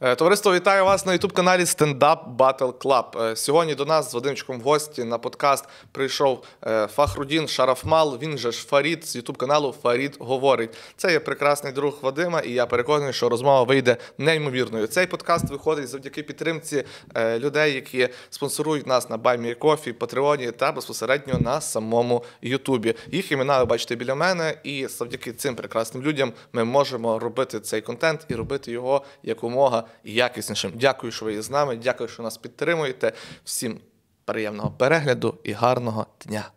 Е, Товариство, вітаю вас на ютуб-каналі Stand-Up Battle Club. Е, Сьогодні до нас з Вадимчиком в гості на подкаст прийшов е, Фахрудін Шарафмал, він же ж Фарід з ютуб-каналу Фарід говорить. Це є прекрасний друг Вадима, і я переконаний, що розмова вийде неймовірною. Цей подкаст виходить завдяки підтримці людей, які спонсорують нас на BuyMeACoffee, Патреоні та безпосередньо на самому Ютубі. Їх імена ви бачите біля мене, і завдяки цим прекрасним людям ми можемо робити цей контент і робити його якомога якіснішим. Дякую, що ви є з нами. Дякую, що нас підтримуєте. Всім приємного перегляду і гарного дня.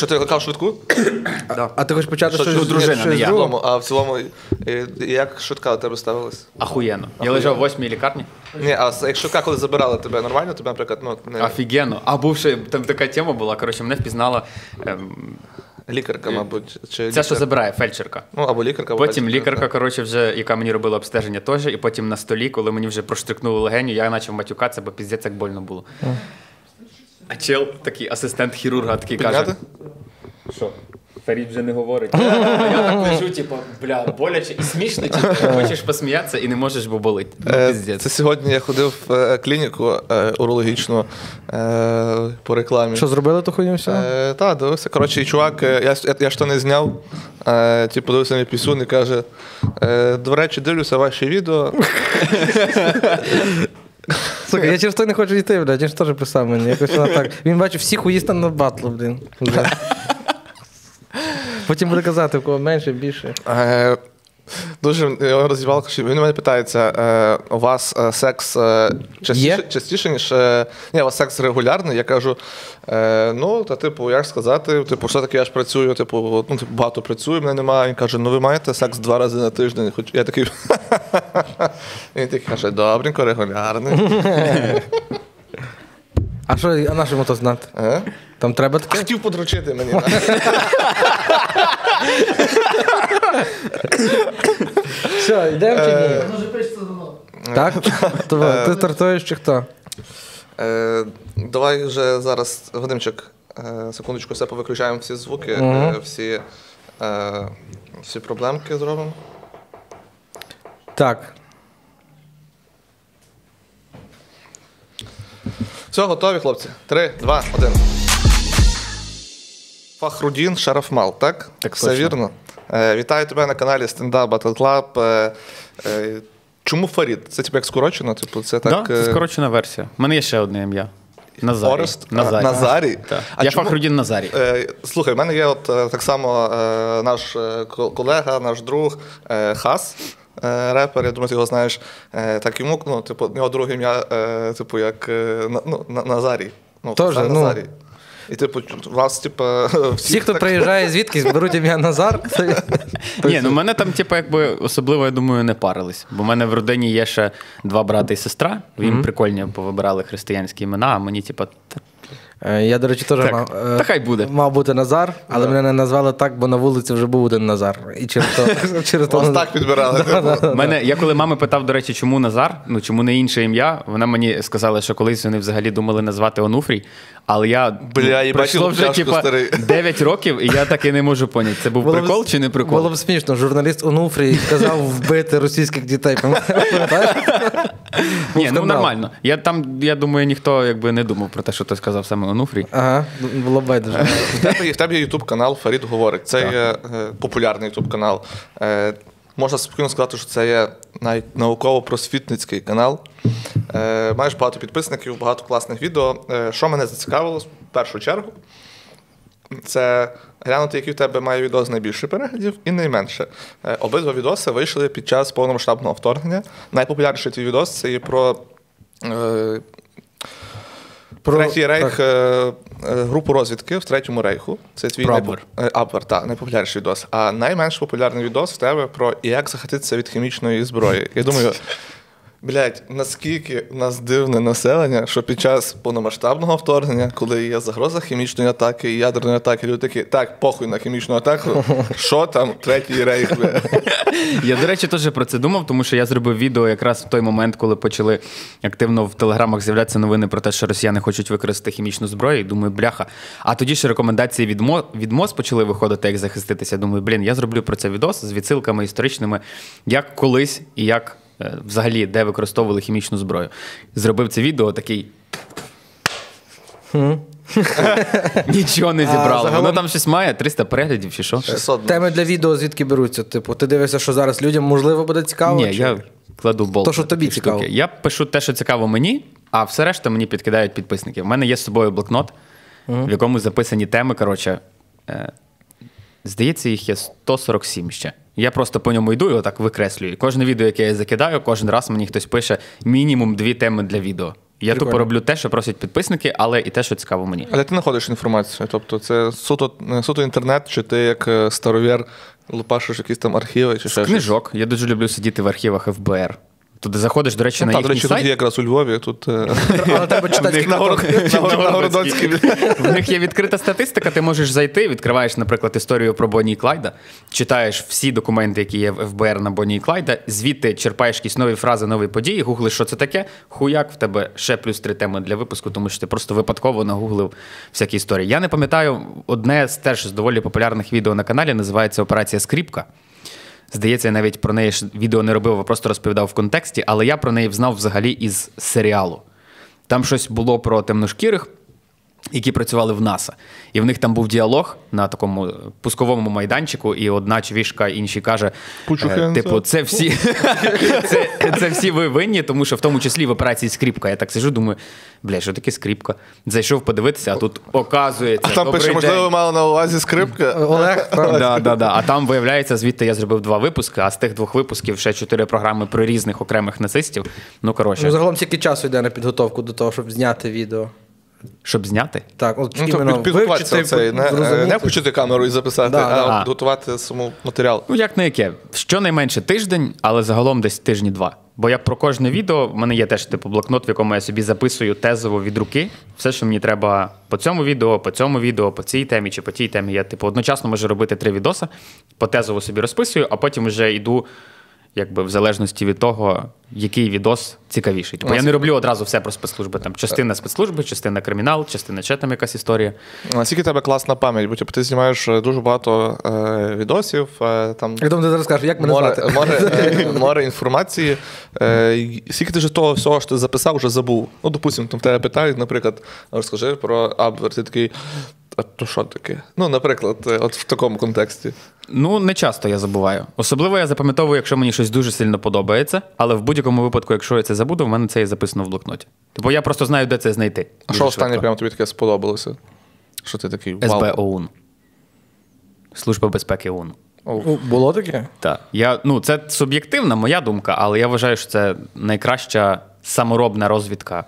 Що ти викликав швидку? А ти хочеш почати Що, щось, дружина, щось не з я. в другого? цілому, а в цілому, е, як швидка до тебе ставилась? Ахуєнно. Я лежав в восьмій лікарні. Ні, а с- як швидка, коли забирали тебе нормально, тебе, наприклад, ну, не... Офігенно. А був ще там така тема була. Коротше, мене впізнала ем, лікарка, мабуть. Чи ця, лікар? що забирає, фельдшерка. Ну, або лікарка. або Потім фельдшерка, лікарка, коротше, вже, яка мені робила обстеження теж, і потім на столі, коли мені вже проштрикнули легеню, я почав матюкатися, бо піздець як больно було. А чел, такий асистент хірурга, такий каже. Що? Фарід вже не говорить. Я так лежу, типу, бля, боляче і смішно, типу, хочеш посміятися і не можеш, бо болить. Ну, Е. Це сьогодні я ходив в е, клініку е, урологічну е, по рекламі. Що зробили ту хуйню все? Е, та, дивився. Коротше, і чувак, е, я, я, я штани зняв, е, типу, дивився на пісюн і каже: е, до речі, дивлюся ваші відео. Сука, я через той не хочу йти, блядь, він ж теж писав мені. Якось вона так. Він бачив всі хуїста на батлу, блін. Вже. Потім буде казати, у кого менше, більше. Е, Дуже його розібрав, що він у мене питається: е, у вас е, секс е, частіше, Є? частіше, ніж. е, ні, у вас секс регулярний. Я кажу: е, ну, та типу, як сказати, типу, все таки я ж працюю, типу, ну, типу, багато працюю, мене немає. Він каже, ну ви маєте секс два рази на тиждень. Хоч я такий. Він такий каже, добренько, регулярний. А що, а на чому то знати? Е? Там треба таке? Хотів подручити мені. Все, йдемо чи ні? Так? Ти стартуєш чи хто? Е, давай вже зараз, Вадимчик, е, секундочку, все повиключаємо всі звуки, е, всі, е, всі проблемки зробимо. Так. Все, готові, хлопці. Три, два, один. Фахрудін Шарафмал, так? Так Все точно. вірно. Е, вітаю тебе на каналі Stand Up Battle Club. Е, е, чому Фарід? Це типу як скорочено? Типу, це так. да, це скорочена версія. У мене є ще одне ім'я. Назарій. Орест? Назарій. Назарій? Так. А Я чому- Фахрудін Назарій. Слухай, в мене є от так само наш колега, наш друг Хас. Репер, я думаю, ти його знаєш. Так йому, ну, типу, у нього друге ім'я, типу, як ну, Назарій. Ну, Тоже, Хасан ну. І, типу, вас, типу, Всі, хто приїжджає звідкись, беруть ім'я Назар. це- Ні, ну в мене там, типу, якби особливо, я думаю, не парились. Бо в мене в родині є ще два брати і сестра. Їм прикольні повибирали християнські імена, а мені, типу, Я, до речі, теж мав, е, та хай буде. мав бути Назар, але мене не назвали так, бо на вулиці вже був один Назар. І через то, через то Вас так підбирали. Мене, я коли мами питав, до речі, чому Назар, ну чому не інше ім'я, вона мені сказала, що колись вони взагалі думали назвати Онуфрій, але я Бля, ну, їбать, пройшло вже типа, 9 років, і я так і не можу поняти, це був Було б- прикол чи не прикол? Було б смішно. Журналіст Онуфрій сказав вбити російських дітей. Ні, ну нормально. Я там, я думаю, ніхто якби не думав про те, що ти сказав саме Онуфрій. Ага, було байдуже. В тебе, є- в ютуб канал Фарід говорить. Це є е, популярний ютуб канал. Е, можна спокійно сказати, що це є навіть науково-просвітницький канал. Е, маєш багато підписників, багато класних відео. Е, що мене зацікавило в першу чергу, це глянути, який в тебе має відео з найбільше переглядів і найменше. Е, обидва відоси вийшли під час повномасштабного вторгнення. Найпопулярніший твій відос це є про. Е, Про- Третій рейх так. е, е, групу розвідки в третьому рейху. Це твій найпо- е, Абвер, так, найпопулярніший відос. А найменш популярний відос в тебе про як захиститися від хімічної зброї. Я думаю, Блять, наскільки в нас дивне населення, що під час повномасштабного вторгнення, коли є загроза хімічної атаки і ядерної атаки, люди такі, так, похуй на хімічну атаку, що там, третій рейх. Я, до речі, теж про це думав, тому що я зробив відео якраз в той момент, коли почали активно в телеграмах з'являтися новини про те, що росіяни хочуть використати хімічну зброю. І думаю, бляха. А тоді ще рекомендації від МО, від МОЗ почали виходити, як захиститися. Думаю, блін, я зроблю про це відос з відсилками історичними, як колись і як взагалі де використовували хімічну зброю. Зробив це відео такий. Нічого не зібрало. загалом- Воно там щось має 300 переглядів чи що? 600. Теми для відео звідки беруться? Типу, ти дивишся, що зараз людям можливо буде цікаво? Ні, чи- я кладу болт. То, що тобі цікаво. штуки. Я пишу те, що цікаво мені, а все решта мені підкидають підписники. У мене є з собою блокнот, в якому записані теми. Коротше, е, здається, їх є 147 ще. Я просто по ньому йду і отак викреслюю. І Кожне відео, яке я закидаю, кожен раз мені хтось пише мінімум дві теми для відео. Я Прикольно. тупо роблю те, що просять підписники, але і те, що цікаво мені. Але ти знаходиш інформацію. Тобто це суто, суто інтернет, чи ти як е, старовір лупашиш якісь там архіви, чи ще щось? Книжок. Я дуже люблю сидіти в архівах ФБР. Туди заходиш, до речі, Ну, на так, до їхній речі, сайт. тут є якраз у Львові, тут е, Але треба читати Городоцькій. В них є відкрита статистика, ти можеш зайти, відкриваєш, наприклад, історію про Бонні і Клайда, читаєш всі документи, які є в ФБР на Бонні і Клайда, звідти черпаєш якісь нові фрази, нові події, гуглиш, що це таке, хуяк в тебе ще плюс три теми для випуску, тому що ти просто випадково нагуглив всякі історії. Я не пам'ятаю, одне з теж з доволі популярних відео на каналі називається Операція Скріпка. Здається, я навіть про неї ж відео не робив, а просто розповідав в контексті, але я про неї взнав взагалі із серіалу. Там щось було про темношкірих, які працювали в НАСА. І в них там був діалог на такому е, пусковому майданчику, і одна човішка іншій каже: е, типу, це всі, це, це всі ви винні, тому що в тому числі в операції скріпка. Я так сижу, думаю, бля, що таке скріпка? Зайшов подивитися, а тут оказується. А там пише, можливо, ви мали на увазі скрипка. Олег. Да, да, да. А там виявляється, звідти я зробив два випуски, а з тих двох випусків ще чотири програми про різних окремих нацистів. Ну коротше, Ну, загалом скільки часу йде на підготовку до того, щоб зняти відео. Щоб зняти. Так, от Ну, іменно під- підготуватися вивчити, цей, не, е, не включити камеру і записати, Да, а да. Готувати саму матеріал. Ну, як на яке? Щонайменше тиждень, але загалом десь тижні два. Бо я про кожне відео, в мене є теж типу блокнот, в якому я собі записую тезово від руки. Все, що мені треба по цьому відео, по цьому відео, по цій темі чи по тій темі. Я типу одночасно можу робити три відоса, по тезово собі розписую, а потім вже йду. Якби в залежності від того, який відос цікавіший. Тобто я не роблю одразу все про спецслужби. Там частина спецслужби, частина кримінал, частина ще там якась історія. Наскільки тебе класна пам'ять, бо типу, ти знімаєш е, дуже багато е, відосів, е, там Я думаю, ти зараз скажеш, як мене море, звати? море, е, море інформації. Е, скільки ти вже того всього, що ти записав, вже забув. Ну, допустимо, там в тебе питають, наприклад, розкажи про Абвер, ти такий. А то що таке? Ну, наприклад, е, от в такому контексті. Ну, не часто я забуваю. Особливо я запам'ятовую, якщо мені щось дуже сильно подобається, але в будь-якому випадку, якщо я це забуду, в мене це є записано в блокноті. Тобто я просто знаю, де це знайти. А що останнє прямо тобі таке сподобалося? Що ти такий? Вау. СБ ОУН. Служба безпеки ОУН. Ну, Було таке? Так. Я, ну, це суб'єктивна моя думка, але я вважаю, що це найкраща саморобна розвідка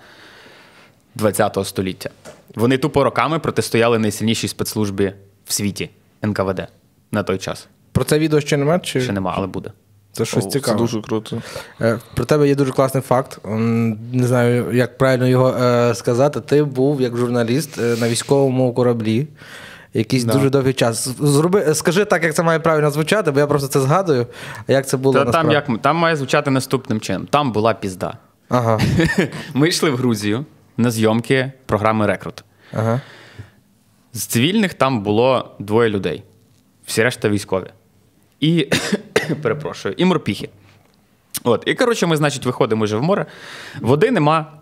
ХХ століття. Вони тупо роками протистояли найсильнішій спецслужбі в світі НКВД на той час. Про це відео ще немає? Чи... Ще нема, але буде. Це щось О, цікаве. Це дуже круто. Е, Про тебе є дуже класний факт. Не знаю, як правильно його е, сказати. Ти був як журналіст е, на військовому кораблі. Якийсь дуже довгий час. Зроби, скажи так, як це має правильно звучати, бо я просто це згадую. А як це було Та, там, як, там має звучати наступним чином. Там була пізда. Ага. Ми йшли в Грузію на зйомки програми Рекрут. ага. З цивільних там було двоє людей. Всі решта військові. І перепрошую, і морпіхи. От, і коротше, ми, значить, виходимо вже в море. Води нема,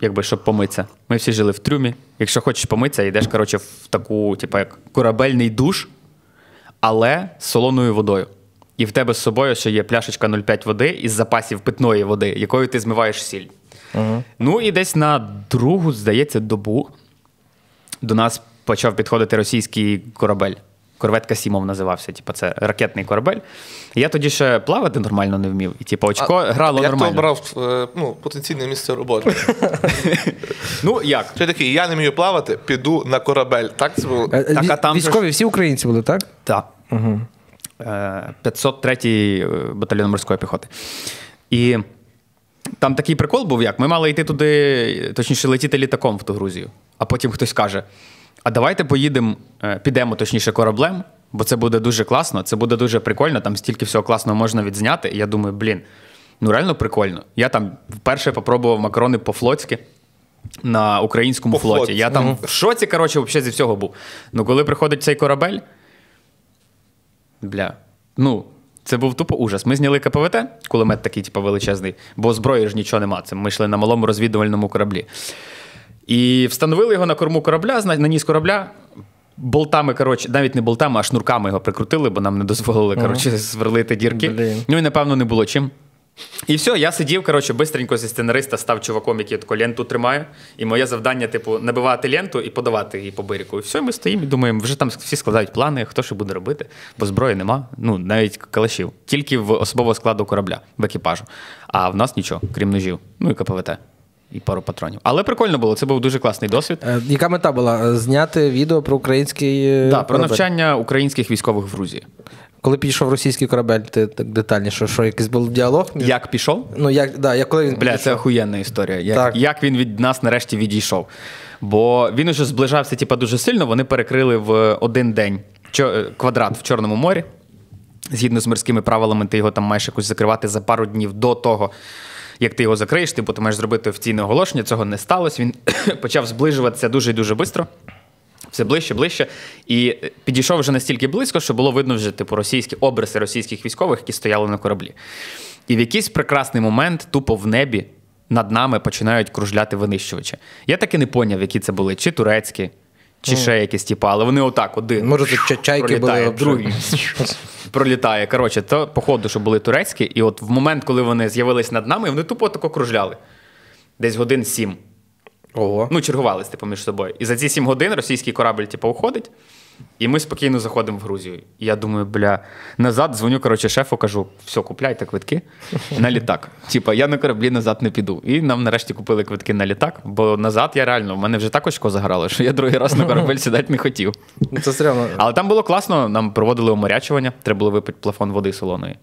якби щоб помитися. Ми всі жили в трюмі. Якщо хочеш помитися, йдеш, коротше, в таку, типу, як корабельний душ, але з солоною водою. І в тебе з собою ще є пляшечка 0,5 води із запасів питної води, якою ти змиваєш сіль. Ну і десь на другу, здається, добу до нас почав підходити російський корабель. Корвет Касімов називався. Типу, це ракетний корабель. Я тоді ще плавати нормально не вмів. І типу, очко грало Як нормально. ти обрав е, ну, потенційне місце роботи? Ну як? Ти такий, я не вмію плавати, піду на корабель. Так це було? Е, е, Так, а там Військові всі українці були, так? Так. Угу. 503-й батальйон морської піхоти. І там такий прикол був, як ми мали йти туди, точніше, летіти літаком в ту Грузію. А потім хтось каже: а давайте поїдемо, е, підемо, точніше, кораблем, бо це буде дуже класно, це буде дуже прикольно, там стільки всього класного можна відзняти. І я думаю, блін, ну реально прикольно. Я там вперше попробував макарони по-флотськи. На українському По-флотськи. флоті. Я там в шоці, коротше, взагалі зі всього був. Ну, коли приходить цей корабель, бля, ну, це був тупо ужас. Ми зняли КПВТ, кулемет такий, типу, величезний, бо зброї ж нічого нема. Це ми йшли на малому розвідувальному кораблі. І встановили його на корму корабля, на ніс корабля. Болтами, коротше, навіть не болтами, а шнурками його прикрутили, бо нам не дозволили коротше, сверлити дірки. Блин. Ну і напевно не було чим. І все, я сидів, коротше, бистренько зі сценариста став чуваком, який таку ленту тримає. І моє завдання, типу, набивати ленту і подавати її по берегу. І все, ми стоїмо і думаємо, вже там всі складають плани, хто що буде робити, бо зброї нема. Ну, навіть калашів. Тільки в особового складу корабля, в екіпажу. А в нас нічого, крім ножів. Ну і КПВТ. І пару патронів. Але прикольно було, це був дуже класний досвід. Е, Яка мета була? Зняти відео про український. е, Так, про навчання українських військових в Грузії. Коли підійшов російський корабель, ти так детальніше, що якийсь був діалог? між- Як пішов? Ну, як, да, як коли він Бля, це охуєнна історія. Як, Так. як він від нас нарешті відійшов. Бо він уже зближався типа, дуже сильно, вони перекрили в один день е, квадрат в Чорному морі. Згідно з морськими правилами, ти його там маєш якось закривати за пару днів до того, як ти його закриєш, ти потім маєш зробити офіційне оголошення. Цього не сталося. Він почав зближуватися дуже і дуже швидко. Все ближче, ближче. І е, підійшов вже настільки близько, що було видно вже типу російські обриси російських військових, які стояли на кораблі. І в якийсь прекрасний момент, тупо в небі, над нами починають кружляти винищувачі. Я так і не поняв, які це були, чи турецькі, чи ще якісь, типу, але вони отак, один. Може, це чайки були другий пролітає. Коротше, то походу, що були турецькі, і от в момент, коли вони з'явились над нами, вони тупо тако кружляли. Десь годин сім. Ого. Ну, чергувались, типу, між собою. І за ці сім годин російський корабль, типу, уходить, і ми спокійно заходимо в Грузію. І я думаю, бля, назад дзвоню, коротше, шефу, кажу: все, купляйте квитки на літак. Типа, я на кораблі назад не піду. І нам нарешті купили квитки на літак, бо назад я реально, в мене вже так очко заграло, що я другий раз на корабель сідати не хотів. Ну, Це стрімно. Але там було класно, нам проводили оморячування, треба було випити плафон води солоної.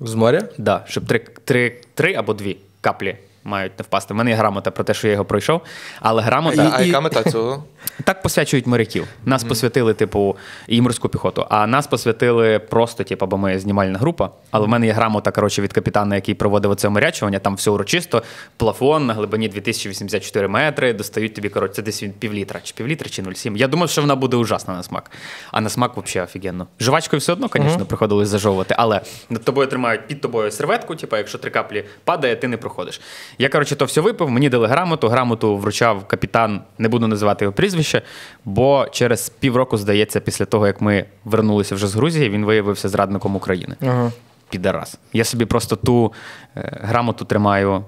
З моря? Да, щоб три, три, три або дві каплі мають не впасти. В мене є грамота про те, що я його пройшов, але грамота. А яка мета цього? Так посвячують моряків. Нас посвятили, типу, і морську піхоту. А нас посвятили просто, типу, бо ми знімальна група. Але в мене є грамота, коротше, від капітана, який проводив оце морячування. Там все урочисто, плафон на глибині 2084 метри. Достають тобі, коротше, це десь півлітра, чи півлітра, чи 0,7. Я думав, що вона буде ужасна на смак. А на смак взагалі офігенно. Жувачкою все одно, звісно, приходилось зажовувати, але над тобою тримають під тобою серветку, типу, якщо три каплі падає, ти не проходиш. Я, коротше, то все випив, мені дали грамоту. Грамоту вручав капітан, не буду називати його прізвище, бо через півроку, здається, після того, як ми вернулися вже з Грузії, він виявився зрадником України. Ага. Підарас. Я собі просто ту е, грамоту тримаю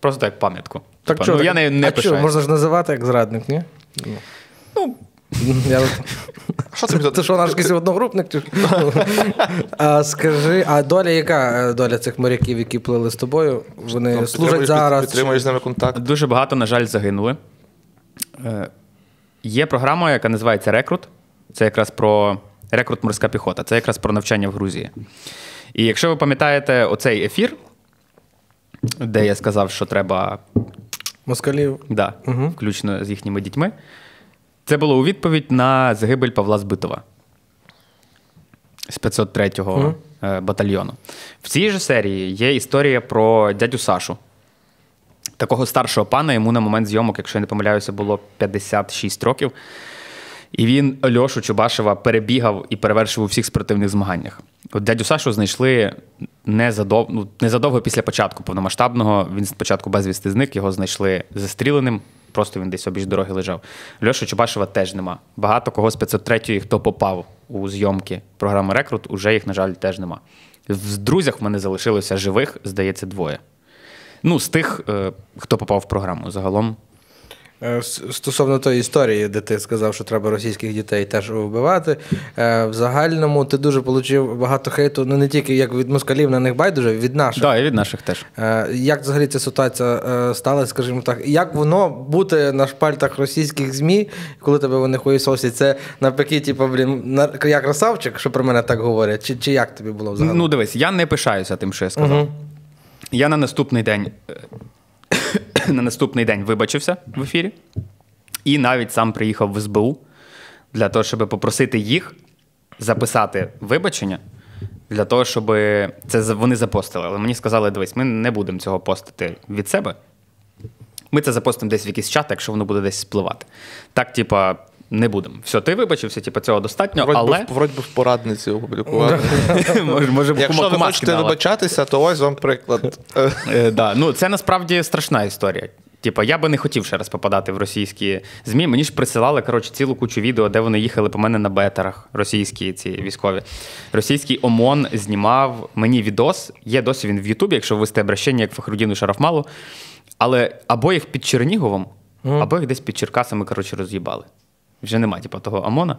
просто як пам'ятку. Так Типа, що, ну, так, я не, не а що, пишаюсь. можна ж називати як зрадник, ні? Ну, Я... Що це Ти що, наш якийсь одногрупник? А скажи, а доля яка е, доля цих моряків, які плили з тобою? Вони служать зараз? Підтримуєш з ними контакт. Дуже багато, на жаль, загинули. Е, Є програма, яка називається Рекрут. Це якраз про рекрут морська піхота. Це якраз про навчання в Грузії. І якщо ви пам'ятаєте оцей ефір, де я сказав, що треба Москалів. да, включно з їхніми дітьми, це було у відповідь на загибель Павла Збитова з 503-го е, батальйону. В цій же серії є історія про дядю Сашу. Такого старшого пана йому на момент зйомок, якщо я не помиляюся, було 56 років. І він Льошу Чубашева перебігав і перевершив у всіх спортивних змаганнях. От дядю Сашу знайшли незадов... ну, незадовго після початку повномасштабного. Він спочатку безвісти зник, його знайшли застріленим. Просто він десь обіж дороги лежав. Льоша Чубашева теж нема. Багато кого з 503-ї, хто попав у зйомки програми Рекрут, уже їх, на жаль, теж нема. В друзях в мене залишилося живих, здається, двоє. Ну, з тих, е, хто попав в програму. Загалом Стосовно тої історії, де ти сказав, що треба російських дітей теж вбивати. е, В загальному ти дуже отримав багато хейту, ну не тільки як від москалів на них байдуже, від наших. да, і від наших теж. Е, Як взагалі ця ситуація е, сталася, скажімо так, як воно бути на шпальтах російських ЗМІ, коли тебе вони хуєсосять? Це навпаки, типу, блін, я красавчик, що про мене так говорять, чи, чи як тобі було взагалі? Ну, дивись, я не пишаюся тим, що я сказав. Я на наступний день е, на наступний день вибачився в ефірі, і навіть сам приїхав в СБУ для того, щоб попросити їх записати вибачення, для того, щоб це вони запостили. Але мені сказали: дивись, ми не будемо цього постити від себе. Ми це запостимо десь в якийсь чат, якщо воно буде десь спливати. Так, типа, не будемо. Все, ти вибачився, типа, цього достатньо, Вроді, але би, вроді би в порадниці опублікували. може, Якщо ви хочете вибачатися, то ось вам приклад. Е, да. Ну, це насправді страшна історія. Типа, я би не хотів ще раз попадати в російські ЗМІ. Мені ж присилали коротше, цілу кучу відео, де вони їхали по мене на бетерах, російські ці військові. Російський ОМОН знімав мені відос. Є досі він в Ютубі, якщо ввести обращення, як Фахрудіну Шарафмалу. Але або їх під Черніговом, або їх десь під Черкасами, коротше, роз'їбали. Вже нема, типу, того ОМОНа.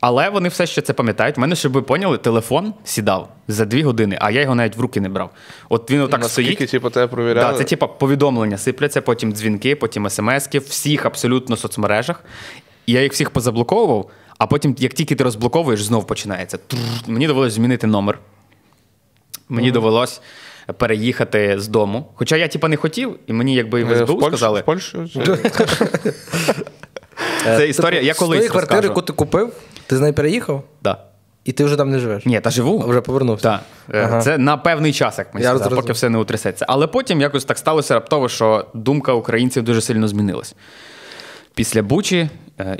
Але вони все ще це пам'ятають. У мене, щоб ви поняли, телефон сідав за дві години, а я його навіть в руки не брав. От він отак Наскільки, стоїть. типу, тебе провіряли? Да, це типа повідомлення сипляться, потім дзвінки, потім смски всіх абсолютно соцмережах. І я їх всіх позаблоковував, а потім, як тільки ти розблоковуєш, знов починається. Трррр. Мені довелося змінити номер. Мені довелось переїхати з дому. Хоча я, типа, не хотів, і мені якби і в Е, СБУ сказали. В Польщу? чи- Це історія, я З колись тої квартири, яку ти купив, ти з нею переїхав, Так. і ти вже там не живеш. Ні, та живу. А вже повернувся. Так. Е, Ага. Це на певний час, як ми сказав, поки все не утрясеться. Але потім якось так сталося раптово, що думка українців дуже сильно змінилась. Після Бучі, е,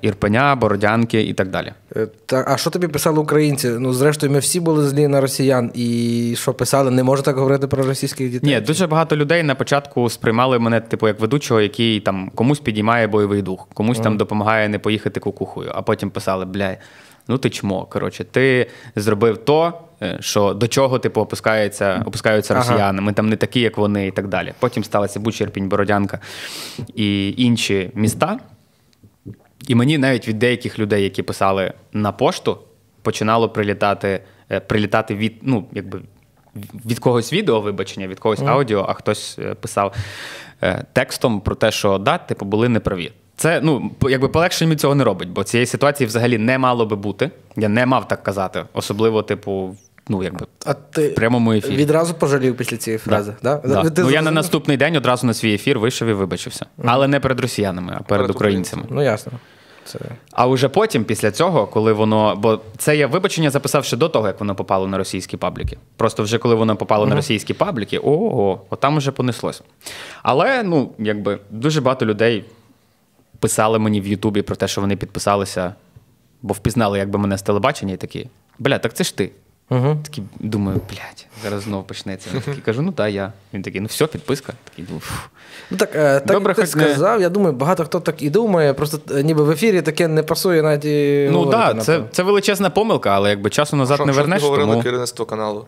Ірпеня, Бородянки і так далі. Е, Та, а що тобі писали українці? Ну, зрештою, ми всі були злі на росіян. І що писали? Не можна так говорити про російських дітей? Ні, дуже багато людей на початку сприймали мене, типу, як ведучого, який там комусь підіймає бойовий дух, комусь там допомагає не поїхати кукухою, а потім писали: бля, ну ти чмо. Коротше, ти зробив то, е, що до чого типу опускаються, опускаються Ага. росіяни. Ми там не такі, як вони, і так далі. Потім сталося Буча, Ірпінь, Бородянка і інші міста. І мені навіть від деяких людей, які писали на пошту, починало прилітати, е, прилітати від, ну, якби, від когось відео, вибачення, від когось аудіо, а хтось е, писав е, текстом про те, що да, типу, були неправі. Це ну, якби полегшення цього не робить, бо цієї ситуації взагалі не мало би бути. Я не мав так казати. Особливо, типу, ну, якби, А ти в прямому ефірі. відразу пожалів після цієї фрази? Да. Да. Ти ну, я на наступний день одразу на свій ефір вийшов і вибачився. Але не перед росіянами, а перед, Перед українцями. Ну, ясно. Це... А уже потім, після цього, коли воно. Бо це я вибачення записав ще до того, як воно попало на російські пабліки. Просто вже коли воно попало на російські пабліки, ого, отам уже понеслось. Але, ну, якби дуже багато людей писали мені в Ютубі про те, що вони підписалися, бо впізнали якби мене з телебачення і такі. Бля, так це ж ти. Угу. Такий думаю, блядь, зараз знову почнеться. Я такий кажу, ну так, я. Він такий, ну все, підписка. Такий, ну, фу. Ну так, е, так Добре, як ти хоч не- сказав, я думаю, багато хто так і думає, просто е, ніби в ефірі таке не пасує навіть і Ну говорити, так, це, напевно. це величезна помилка, але якби часу назад Що- не що вернеш. говорили Тому... керівництво каналу?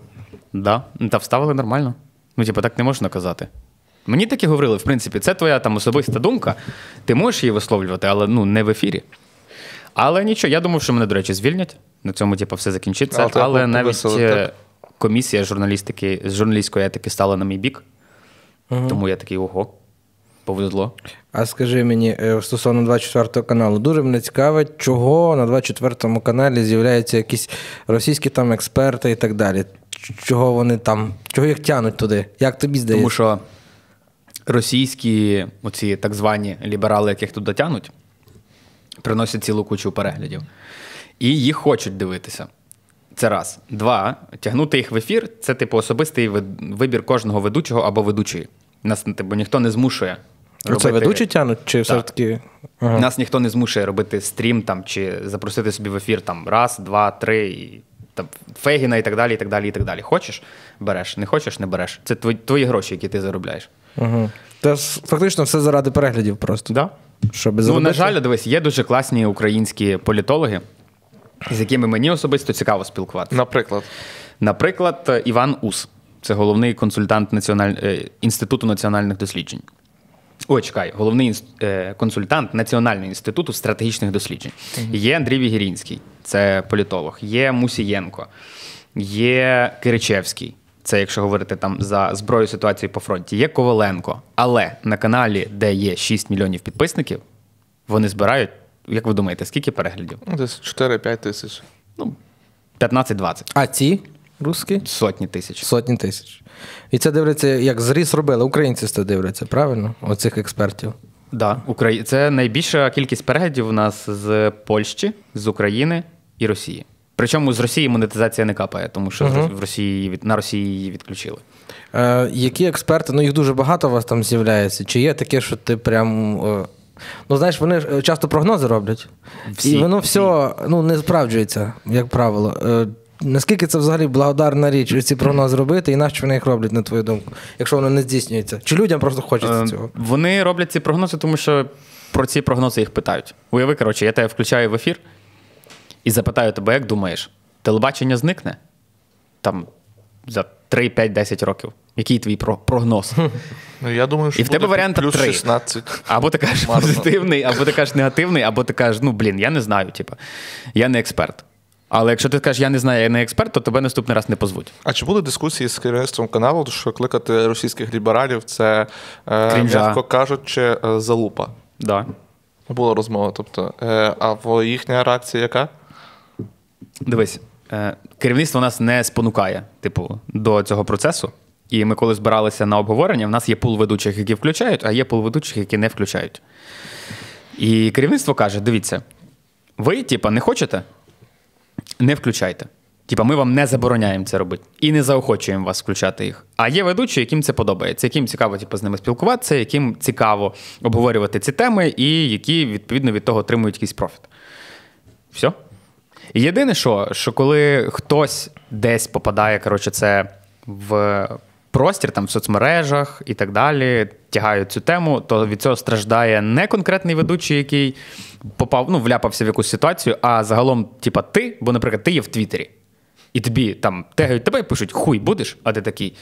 Да. Ну, Та вставили нормально. Ну, типу, так не можна казати. Мені таки говорили, в принципі, це твоя там особиста думка. Ти можеш її висловлювати, але ну, не в ефірі. Але нічого, я думав, що мене, до речі, звільнять. На цьому, типу, все закінчиться. Але Але, навіть повисили, е, так? комісія журналістики, з журналістської етики стала на мій бік. Тому я такий, ого, повезло. А скажи мені е, стосовно 24 каналу, дуже мене цікавить, чого на 24 каналі з'являються якісь російські там експерти і так далі. Чого вони там, чого їх тянуть туди? Як тобі здається? Тому що російські, оці так звані ліберали, яких туди тянуть, приносять цілу кучу переглядів. І їх хочуть дивитися. Це раз. Два. Тягнути їх в ефір це, типу, особистий вибір кожного ведучого або ведучої. Нас типу, ніхто не змушує. Ну, Це ведучі тянуть, чи все-таки. Ага. Нас ніхто не змушує робити стрім там, чи запросити собі в ефір там раз, два, три, і, там, Фегіна і так далі, і так далі, і так далі. Хочеш береш, не хочеш, не береш. Це твої, твої гроші, які ти заробляєш. Угу. Це фактично все заради переглядів просто. Да. Щоб Ну, на жаль, дивись, є дуже класні українські політологи, з якими мені особисто цікаво спілкуватися. Наприклад. Наприклад, Іван Ус, це головний консультант Національ... е, Інституту національних досліджень. Ой, чекай, головний е, консультант Національного інституту стратегічних досліджень. Є Андрій Вігірінський, це політолог, є Мусієнко, є Киричевський. Це якщо говорити там за зброю ситуації по фронті, є Коваленко. Але на каналі, де є 6 мільйонів підписників, вони збирають, як ви думаєте, скільки переглядів? Ну, Десь 4-5 тисяч. Ну, 15-20. А ці? русський? Сотні тисяч. Сотні тисяч. І це дивляться, як зріс робили. Українці це дивляться, правильно? Оцих експертів. Да, Украї... Це найбільша кількість переглядів у нас з Польщі, з України і Росії. Причому з Росії монетизація не капає, тому що uh в Росії на Росії її відключили. Е, Які експерти, ну їх дуже багато у вас там з'являється. Чи є таке, що ти прям. Е... Ну, знаєш, вони часто прогнози роблять, Всі, і воно всі. все ну, не справджується, як правило. Е, Наскільки це взагалі благодарна річ ці прогнози робити, і нащо вони їх роблять, на твою думку, якщо воно не здійснюється? Чи людям просто хочеться Е, цього? Вони роблять ці прогнози, тому що про ці прогнози їх питають. Уяви, коротше, я тебе включаю в ефір і запитаю тебе, як думаєш, телебачення зникне там за 3, 5, 10 років. Який твій прогноз? Ну, я думаю, що І в тебе буде варіанти плюс три. 16. Або ти кажеш Марно. позитивний, або ти кажеш негативний, або ти кажеш, ну блін, я не знаю, типу, я не експерт. Але якщо ти скажеш, я не знаю, я не експерт, то тебе наступний раз не позвуть. А чи були дискусії з керівництвом каналу, що кликати російських лібералів це, е, м'яко кажучи, е, залупа? Да. Була розмова. Тобто, е, а їхня реакція яка? Дивись, е, керівництво нас не спонукає, типу, до цього процесу. І ми, коли збиралися на обговорення, в нас є пул ведучих, які включають, а є пул ведучих, які не включають. І керівництво каже: дивіться, ви, типа, не хочете? Не включайте. Типа, ми вам не забороняємо це робити і не заохочуємо вас включати їх. А є ведучі, яким це подобається, яким цікаво типу, з ними спілкуватися, яким цікаво обговорювати ці теми, і які відповідно від того отримують якийсь профіт. Все. Єдине, що, що коли хтось десь попадає, коротше, це в простір там в соцмережах і так далі, тягають цю тему, то від цього страждає не конкретний ведучий, який попав, ну, вляпався в якусь ситуацію, а загалом, типа, ти, бо, наприклад, ти є в Твіттері, і тобі там тегають тебе і пишуть хуй будеш, а ти такий.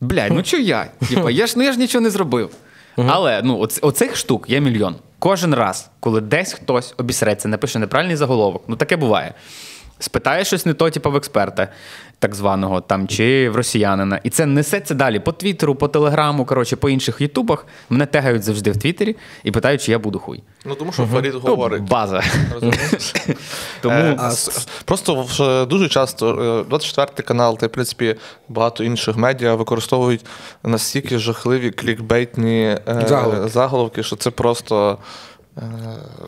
Блядь, ну чого я? Типа, я ж ну я ж нічого не зробив. Але ну, оц, оцих штук є мільйон. Кожен раз, коли десь хтось обісреться, напише неправильний заголовок, ну таке буває. Спитає щось не то, типу, в експерта, так званого, там, чи в росіянина. І це несеться далі по Твіттеру, по Телеграму, коротше, по інших Ютубах. Мене тегають завжди в Твіттері і питають, чи я буду хуй. Ну тому що Фарід говорить. Ну, база. Тому Е, с- Просто дуже часто е, 24 канал та, в принципі, багато інших медіа використовують настільки жахливі клікбейтні е, Заголовки. заголовки, що це просто. е,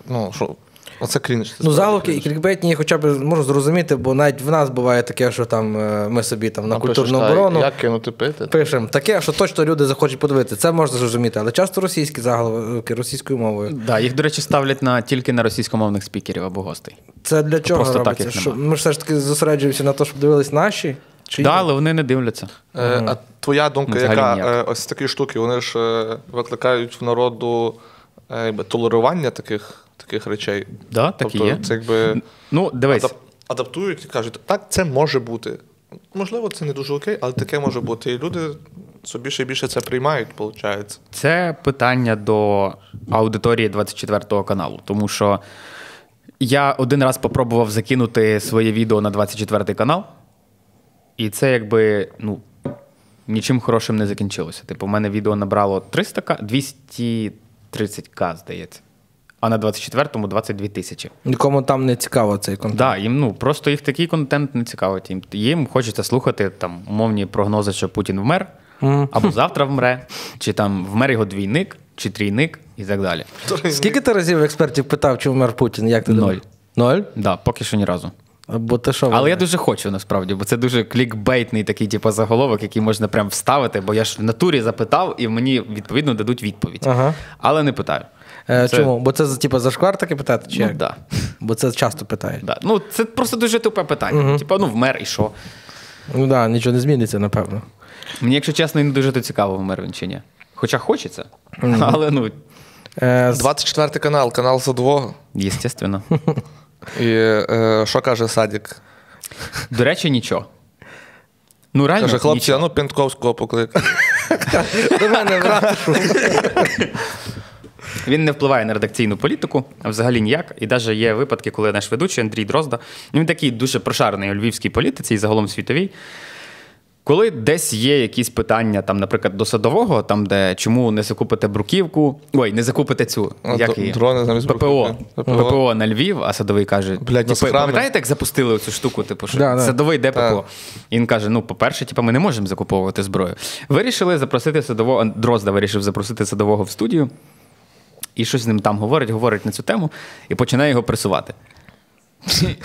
Ну, що, оце крінж. Ну, заголовки і клікбейтні я хоча б можу зрозуміти, бо навіть в нас буває таке, що там е, ми собі там на культурну оборону. Як кинути пити? Пишемо таке, що точно люди захочуть подивитися. Це можна зрозуміти, але часто російські заголовки російською мовою. Да, їх, до речі, ставлять на, тільки на російськомовних спікерів або гостей. Це для чого Просто робиться? їх Що, ми ж все ж таки зосереджуємося на те, щоб дивились наші? Чи Да, але вони не дивляться. Е, А твоя думка, Ну, яка ніяк. е, ось такі штуки, вони ж е, викликають в народу е, толерування таких, таких речей. Да, так і тобто, є. Це якби Ну, дивись, адап- адаптують і кажуть, так, це може бути. Можливо, це не дуже окей, але таке може бути. І люди все більше і більше це приймають, виходить. Це питання до аудиторії 24 каналу, тому що я один раз попробував закинути своє відео на 24 канал, і це якби ну, нічим хорошим не закінчилося. Типу, в мене відео набрало 300к, 230к, здається. А на 24-му 22 тисячі. Нікому там не цікаво цей контент. Да, їм ну просто їх такий контент не цікавить. Їм, їм хочеться слухати там умовні прогнози, що Путін вмер, або завтра вмре, чи там вмер його двійник, чи трійник, і так далі. Скільки ти разів експертів питав, чи вмер Путін? Як ти Ноль. думаєш? Ноль? Да, поки що ні разу. Бо ти що? Але я дуже хочу насправді, бо це дуже клікбейтний такий, типу, заголовок, який можна прям вставити, бо я ж в натурі запитав, і мені відповідно дадуть відповідь. Ага. Але не питаю. Е, Це- Чому? Бо це типу, зашквар таки питати? Чи Ну, як? да. Бо це часто питають. Да. Ну, це просто дуже тупе питання. Типу, ну вмер і що? Ну так, да, нічого не зміниться, напевно. Мені, якщо чесно, і не дуже то цікаво, вмер він чи ні. Хоча хочеться, але ну, Е, з- 24 канал, канал за двого. естественно. І е, що каже Садік? До речі, нічого. Ну, реально, Каже, хлопці, а ну Пентковського покликати. До мене брат. Він не впливає на редакційну політику, взагалі ніяк. І навіть є випадки, коли наш ведучий Андрій Дрозда, він такий дуже прошарений у львівській політиці і загалом світовій. Коли десь є якісь питання, там, наприклад, до садового, там, де чому не закупите бруківку, ой, не закупите цю А, як її? дрони замість ППО. ППО. ППО. на Львів, а садовий каже: Блядь, ну, пам'ятаєте, як запустили цю штуку? Типу, що Да, да. садовий де. ППО? І він каже: ну, по-перше, типу, ми не можемо закуповувати зброю. Вирішили запросити садового, Дрозда вирішив запросити садового в студію. І щось з ним там говорить, говорить на цю тему, і починає його пресувати.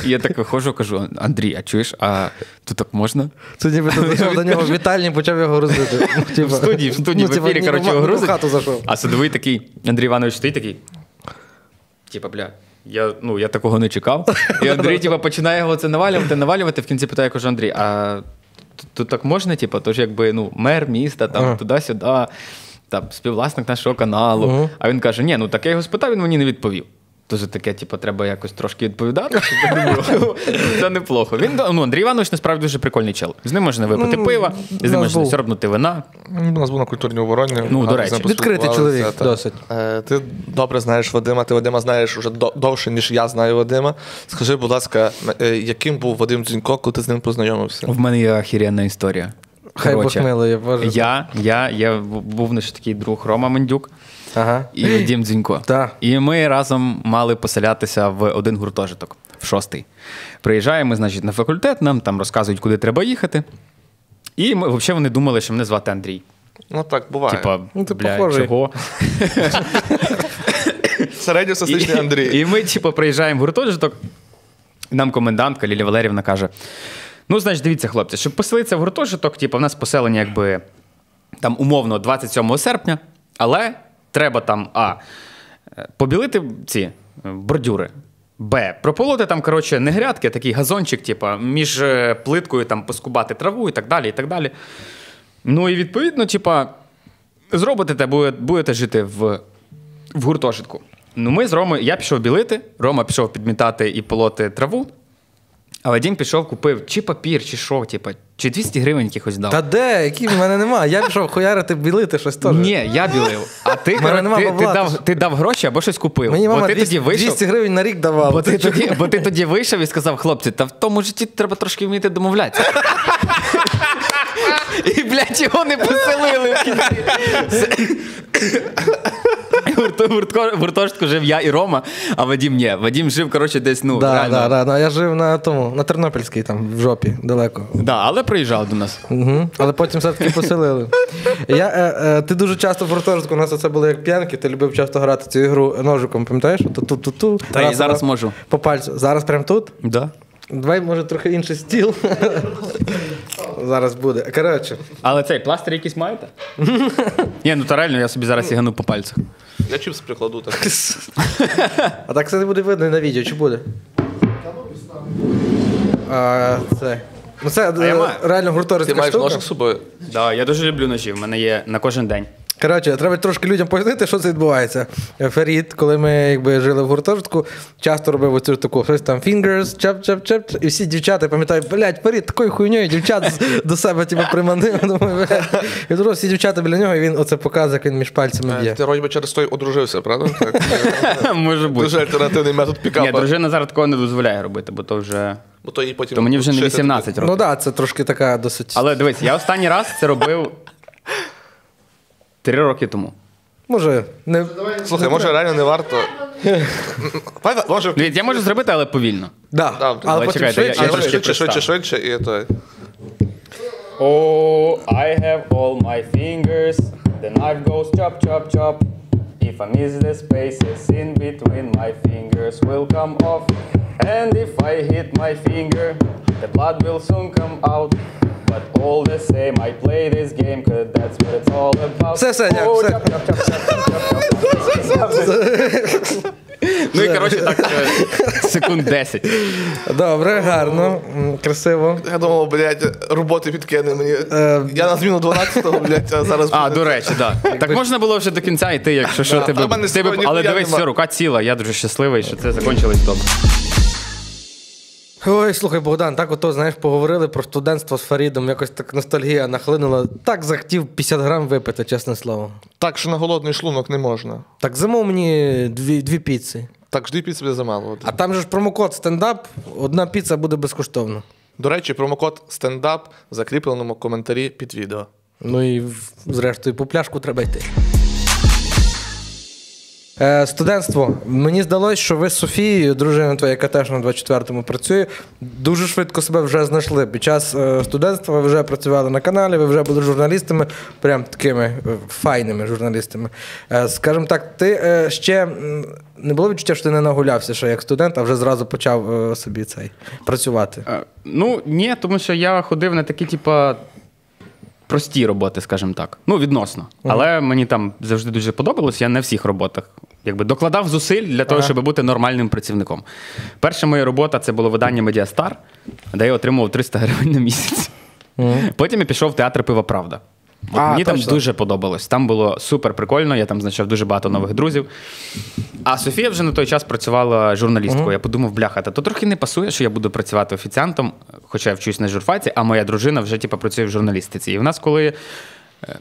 І я так виходжу, кажу: Андрій, а чуєш, а тут так можна? Це ніби зайшов до нього в вітальні почав його грузити. Ну, В студії, в студії, в ефірі, коротше, його грузить. А садовий такий, Андрій Іванович стоїть такий. Типа, бля, я, ну, я такого не чекав. І Андрій, типа, починає його це навалювати, навалювати. В кінці питає, кажу, Андрій, а тут, так можна? Типа, тож якби ну, мер міста, там, туди-сюди, там, співвласник нашого каналу. Ага. А він каже: ні, ну так я його спитав, він мені не відповів. Тож таке, типу, треба якось трошки відповідати. Це неплохо. Він ну, Андрій Іванович насправді дуже прикольний чел. З ним можна випити Ну, пива, з ним можна був. сьорбнути вина. У нас був на культурній обороні. Ну, до речі. Відкритий чоловік, досить. Е, Ти добре знаєш Вадима, ти Вадима знаєш вже довше, ніж я знаю Вадима. Скажи, будь ласка, е, яким був Вадим Дзінько, коли ти з ним познайомився? В мене є охеренна історія. Хай Бог милує, Боже. Я, я, я був наш такий друг Рома Мендюк Ага. і Вадим Дзінько. Так. І ми разом мали поселятися в один гуртожиток, в шостий. Приїжджаємо, значить, на факультет, нам там розказують, куди треба їхати. І ми, взагалі вони думали, що мене звати Андрій. Ну так, буває. Типа, Ну, ти бля, похожий. чого? Середньостатичний Андрій. І ми, типу, приїжджаємо в гуртожиток, нам комендантка Лілія Валерівна каже: ну, значить, дивіться, хлопці, щоб поселитися в гуртожиток, типу, в нас поселення, якби там умовно 27 серпня, але треба там А. Побілити ці е, бордюри. Б. Прополоти там, коротше, не грядки, а такий газончик, типу, між е, плиткою там поскубати траву і так далі. і так далі. Ну і відповідно, типа, зробите те, будете жити в, в гуртожитку. Ну, ми з Ромою, я пішов білити, Рома пішов підмітати і полоти траву. А Вадим пішов, купив чи папір, чи що, типа, чи 200 гривень якихось дав. Та де? Які в мене нема? Я пішов хуярити, білити щось теж. Ні, я білив. А ти, коротше, нема ти, ти, бабла, дав, ти дав гроші або щось купив. Мені бо ти 200, тоді вийшов. 200 гривень на рік давала. Бо ти, тоді, бо ти тоді вийшов і сказав, хлопці, та в тому житті треба трошки вміти домовлятися. І, блядь, його не поселили в кінці. Гурто- гуртожитку жив я і Рома, а Вадім ні. Вадім жив, коротше, десь, ну, Да, реально. да, да, да. Я жив на тому, на Тернопільській, там, в жопі, далеко. Да, але приїжджав до нас. Угу. Але потім все-таки поселили. Я, е, е, ти дуже часто в гуртожитку, у нас це було як п'янки, ти любив часто грати цю ігру ножиком, пам'ятаєш? Ту-ту-ту-ту. Та і зараз можу. По пальцю. Зараз прямо тут? Да. Давай, може, трохи інший стіл. Зараз буде. Коротше, Але цей пластир якийсь маєте? Ні, ну то реально я собі зараз сігану по пальцях. Я чіпс прикладу так. а так це не буде видно на відео, чи буде? А, це. Ну це я е, маю. реально Ти маєш штука. ножик з собою? Да, я дуже люблю ножі, в мене є на кожен день. Коротше, треба трошки людям пояснити, що це відбувається. Ферід, коли ми якби жили в гуртожитку, часто робив оцю таку щось там fingers, чап чап чап і всі дівчата пам'ятають, блядь, Ферід такою хуйньою дівчат до себе типу, приманив. Думаю, блядь. І тут всі дівчата біля нього, і він оце показує, як він між пальцями Е, б'є. Ти вроді через той одружився, правда? Так. Може бути. Дуже альтернативний метод Ні, дружина зараз такого не дозволяє робити, бо то вже. Бо то їй потім То мені вже не шити 18 Ну так, да, це трошки така досить. Але дивись, я останній раз це робив три роки тому. Може, не. Слухай, може реально не варто. Може, Дивіться, я можу зробити, але повільно. Да. Да, Але але потім чекайте, я- швидше. я швидше, трошки швидше, представлю. швидше, і то. Oh, I have all my fingers. The knife goes chop, chop, chop. If I miss the spaces in between, my fingers will come off. And if I hit my finger, the blood will soon come out. But all the same, I play this game, cause that's what it's all about. Все, все, Oh, все. chop, chop, chop, chop, chop, chop, chop. Ну і коротше так е, секунд 10. Добре, гарно, м, красиво. Я думав, блядь, роботи підкине мені. Е, Я на зміну 12-го, блядь, а зараз. А, до речі, так. Так можна було вже до кінця йти, якщо що тебе. Сьогодні але ніхуя дивись, нема. все, рука ціла, я дуже щасливий, що це закінчилось добре. Ой, слухай, Богдан, так ото, знаєш, поговорили про студентство з Фарідом, якось так ностальгія нахлинула. Так захотів 50 грам випити, чесне слово. Так, що на голодний шлунок не можна. Так замов мені дві, дві піци. Так, жди під собі замало. А там же ж промокод стендап, одна піца буде безкоштовно. До речі, промокод стендап в закріпленому коментарі під відео. Ну і зрештою по пляшку треба йти. Е, студентство. Мені здалося, що ви з Софією, дружина твоя, яка теж на 24-му працює, дуже швидко себе вже знайшли. Під час е, студентства ви вже працювали на каналі, ви вже були журналістами, прям такими е, файними журналістами. Е, скажімо так, ти е, ще не було відчуття, що ти не нагулявся ще як студент, а вже зразу почав е, собі цей працювати. Е, Ну, ні, тому що я ходив на такі, типа. Прості роботи, скажімо так. Ну, відносно. Але мені там завжди дуже подобалось. Я на всіх роботах якби докладав зусиль для того, Ага. щоб бути нормальним працівником. Перша моя робота це було видання Медіастар, де я отримував 300 гривень на місяць. Потім я пішов в театр Пива Правда. От А, мені там дуже подобалось. Там було супер прикольно, я там знайшов дуже багато нових друзів. А Софія вже на той час працювала журналісткою. Я подумав, бляха, та то трохи не пасує, що я буду працювати офіціантом, хоча я вчусь на журфаці, а моя дружина вже типу, працює в журналістиці. І в нас, коли е,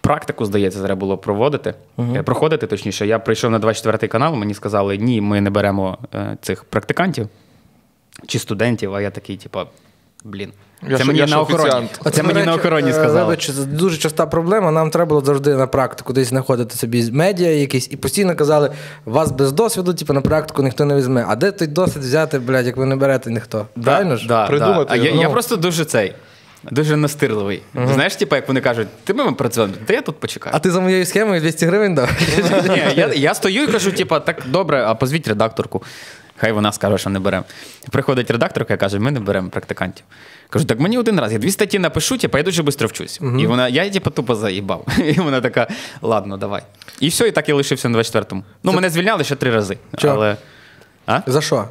практику, здається, треба було проводити, е, проходити, точніше, я прийшов на 24 канал, мені сказали, ні, ми не беремо е, цих практикантів чи студентів, а я такий, типу, блін. Я Це мені я на охороні. офіціант. Це мені на охороні сказали. Вибач, це дуже часта проблема. Нам треба було завжди на практику десь знаходити собі медіа якісь, і постійно казали, вас без досвіду, типу, на практику ніхто не візьме. А де той досвід взяти, блядь, як ви не берете ніхто? Правильно ж? Да, Придумати да. А я, ну. я просто дуже цей. Дуже настирливий. Знаєш, типу, як вони кажуть, ти ми працювали, та я тут почекаю. А ти за моєю схемою 200 гривень дав? Ні, я, я стою і кажу, типу, так добре, а позвіть редакторку. Хай вона скаже, що не беремо. Приходить редакторка і каже, ми не беремо практикантів. Кажу, так мені один раз, я дві статті напишу, типу, я дуже швидко вчусь. І вона, я типу, тупо заїбав. І вона така, ладно, давай. І все, і так я лишився на 24-му. Ну, мене звільняли ще три рази. Чого? Але... А? За що?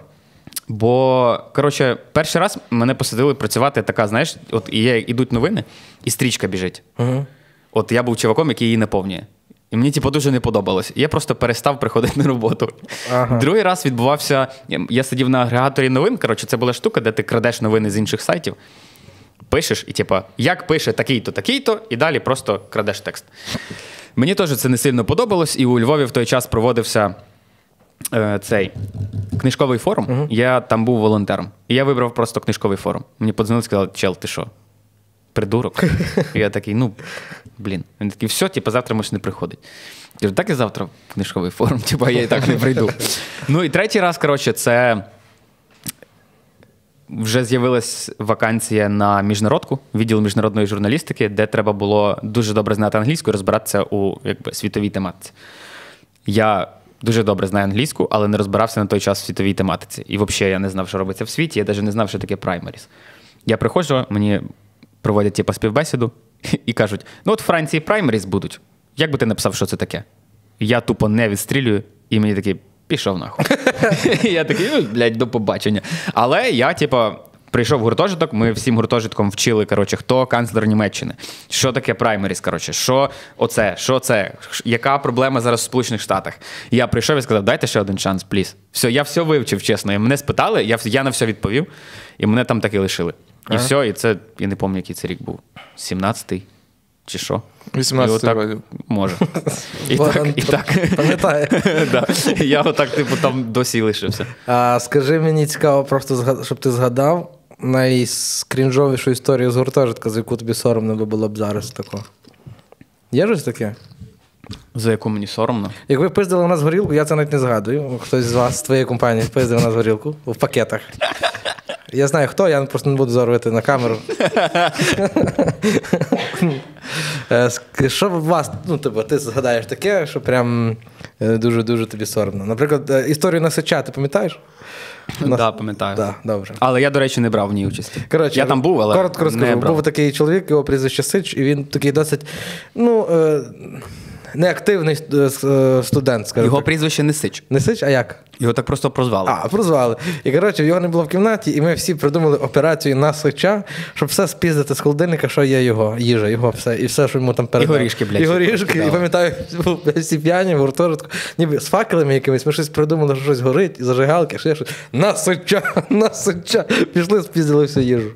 Бо, коротше, перший раз мене посадили працювати така, знаєш, от є, ідуть новини, і стрічка біжить. Угу. От я був чуваком, який її наповнює. І мені, типу, дуже не подобалось. Я просто перестав приходити на роботу. Ага. Другий раз відбувався. Я сидів на агрегаторі новин. Коротше, це була штука, де ти крадеш новини з інших сайтів. Пишеш, і типу, як пише такий-то, такий-то, і далі просто крадеш текст. Мені теж це не сильно подобалось, і у Львові в той час проводився цей книжковий форум. Я там був волонтером. І я вибрав просто книжковий форум. Мені подзвонили і сказали, чел, ти що? Придурок. І я такий, ну, блін. Він такий, все, типу, завтра можеш не приходити. Я кажу, так і завтра книжковий форум, типу, я і так не прийду. Ну і третій раз, коротше, це вже з'явилась вакансія на міжнародку, відділ міжнародної журналістики, де треба було дуже добре знати англійську і розбиратися у якби, світовій тематиці. Я дуже добре знаю англійську, але не розбирався на той час в світовій тематиці. І взагалі я не знав, що робиться в світі, я навіть не знав, що таке праймеріс. Я приходжу, мені проводять типу, співбесіду і кажуть: ну от в Франції праймеріс будуть. Як би ти написав, що це таке? Я тупо не відстрілюю, і мені такий. Пішов нахуй. я такий, ну, блядь, до побачення. Але я, типу, прийшов гуртожиток, ми всім гуртожитком вчили, коротше, хто канцлер Німеччини, що таке праймеріс, коротше, що оце, що це, яка проблема зараз в Сполучених Штатах. Я прийшов і сказав, дайте ще один шанс, пліз. Все, я все вивчив, чесно. І мене спитали, я, я на все відповів, і мене там так і лишили. І все, і це, я не пам'ятаю, який це рік був. 17-й чи що? 18 І. Може. І так, і так. Пам'ятаю. Да. Я отак, типу, там досі лишився. А, скажи мені цікаво, просто щоб ти згадав найскрінжовішу історію з гуртожитка, за яку тобі соромно би було б зараз тако. Є щось таке? За яку мені соромно. Як ви пиздили у нас горілку, я це навіть не згадую. Хтось з вас з твоєї компанії пиздив у нас горілку в пакетах. Я знаю хто, я просто не буду зорвати на камеру. Е, Що вас, ну, типу, ти згадаєш таке, що прям дуже-дуже тобі соромно. Наприклад, е, історію насича, ти пам'ятаєш? Так, да, пам'ятаю. Так, добре. Але я, до речі, не брав в ній участі. Коротше, я там був, але коротко розкажу. не брав. Був такий чоловік, його прізвище Сич, і він такий досить ну, е, неактивний е, е, студент, скажімо Його так. прізвище не Сич. Не Сич, а як? Його так просто прозвали. А, прозвали. І коротше, його не було в кімнаті, і ми всі придумали операцію на Сича, щоб все спіздити з холодильника, що є його їжа, його все, і все, що йому там передали. горішки, блядь, І горішки. І пам'ятаю, всі п'яні в гуртожитку, ніби з факелами якимись, ми щось придумали, що щось горить, і зажигалки, ще щось. На Сича, на Сича. Пішли, спіздили всю їжу.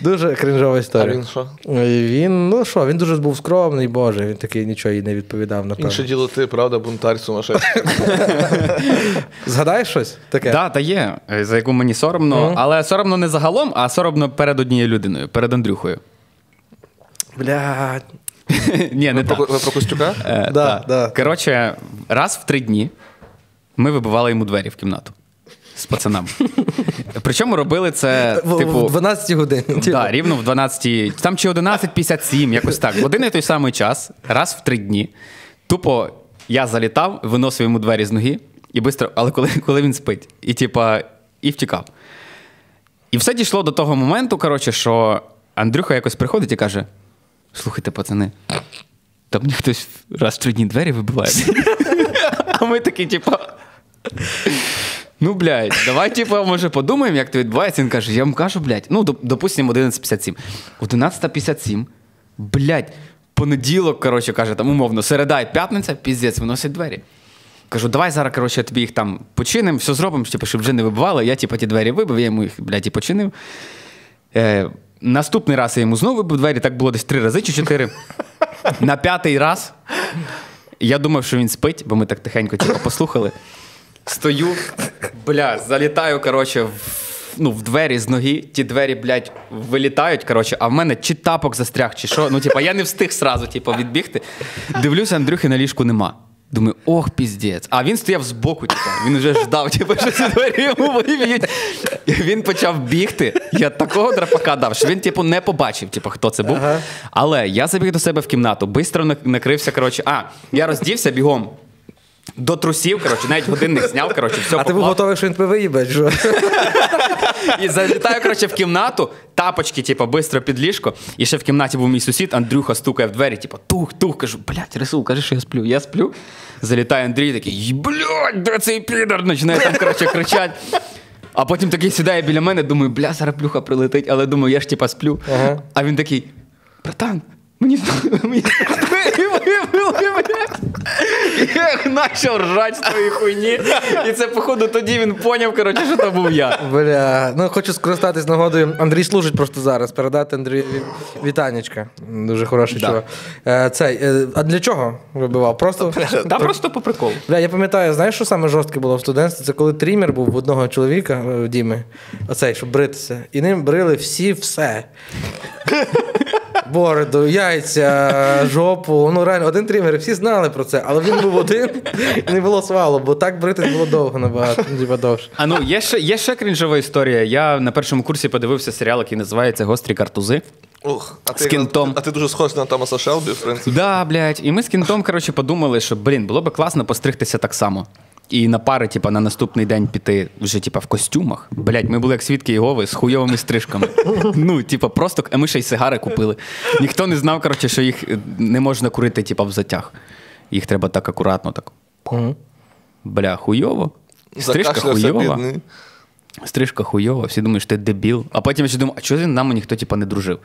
Дуже кринжова А історія. він що? Він, ну що, він дуже був скромний, Боже, він такий нічого їй не відповідав, напевно. Інше діло ти, правда, бунтар сумасшедший. Згадаєш щось таке? Да, та є, е, за яку мені соромно, але соромно не загалом, а соромно перед однією людиною, перед Андрюхою. Блядь. Ні, не так. Ви про Костюка? Е, Да, та. да. Коротше, раз в три дні ми вибивали йому двері в кімнату з пацанами. Причому робили це, В, типу. в 12 годин. Типу. Да, рівно в 12, там чи 11.57, якось так. В один і той самий час, раз в три дні. Тупо я залітав, виносив йому двері з ноги, і бистро, але коли, коли він спить, і типа, і втікав. І все дійшло до того моменту, коротше, що Андрюха якось приходить і каже: слухайте, пацани, там мені хтось раз в три дні двері вибиває. А ми такі, типа. Ну, блядь, давай, типа, може, подумаємо, як це відбувається. Він каже, я вам кажу, блядь, ну, доп- допустимо, 11.57. 11.57, блядь, понеділок, коротше, каже, там умовно, середа і п'ятниця, піздець, виносять двері. Кажу, давай зараз, коротше, тобі їх там починимо, все зробимо, типу, щоб вже не вибивали. Я, типу, ті двері вибив, я йому їх, блядь, і починив. Е, наступний раз я йому знову вибив двері, так було десь три рази чи чотири. На п'ятий раз я думав, що він спить, бо ми так тихенько типу, послухали. Стою, бля, залітаю, коротше, в, ну, в двері з ноги. Ті двері, блядь, вилітають, коротше, а в мене чи тапок застряг, чи що. Ну, типа, я не встиг сразу, типу, відбігти. Дивлюся, Андрюхи на ліжку нема. Думаю, ох, піздець. А він стояв збоку, типу, він вже ждав, типу, що ці двері йому виб'ють. Він почав бігти. Я такого драпака дав, що він, типу, не побачив, типу, хто це був. Але я забіг до себе в кімнату, бистро накрився. Коротше, а, я роздівся бігом. До трусів, коротше, навіть годинник зняв, коротше, все А ти був готовий, що він тебе виїбе? Що? І залітаю, коротше, в кімнату, тапочки, типу, бистро під ліжко. І ще в кімнаті був мій сусід, Андрюха стукає в двері, типу, тух, тух. Кажу, блядь, Рисул, кажи, що я сплю. Я сплю. Залітає Андрій такий, блядь, де цей підар? Починає там, коротше, кричати. А потім такий сідає біля мене, думаю, бля, зараз плюха прилетить, але думаю, я ж типа сплю. Ага. А він такий, братан, мені мені Я почав ржати з тої хуйні. І це, походу, тоді він поняв, коротше, що то був я. Бля, ну хочу скористатись нагодою. Андрій служить просто зараз. Передати Андрію вітанечка. Дуже хороший Да. чувак. Е, цей, е, а для чого вибивав? Просто. Та просто по приколу. Бля, я пам'ятаю, знаєш, що саме жорстке було в студентстві? Це коли трімер був в одного чоловіка е, в Діми, оцей, щоб бритися. І ним брили всі все. Бороду, яйця, жопу. Ну реально, один трімер, всі знали про це, але він був один і не було свалу, бо так бритись було довго набагато, довше. А ну, є ще, є ще крінжова історія. Я на першому курсі подивився серіал, який називається Гострі картузи. Ух, а ти, З кінтом. А ти дуже схожий на Томаса Шелбі, в принципі. Да, блядь. І ми з кінтом, коротше, подумали, що, блін, було би класно постригтися так само. І на пари, типа, на наступний день піти вже, типа, в костюмах. Блять, ми були як свідки Єгови з хуйовими стрижками. Ну, типа, просто а ми ще й сигари купили. Ніхто не знав, коротше, що їх е, не можна курити, типа, в затяг. Їх треба так акуратно, так. Бля, хуйово. Стрижка хуйова. Стрижка хуйова, всі думають, що ти дебіл. А потім я ще думаю, а чого з нами ніхто типа, не дружив?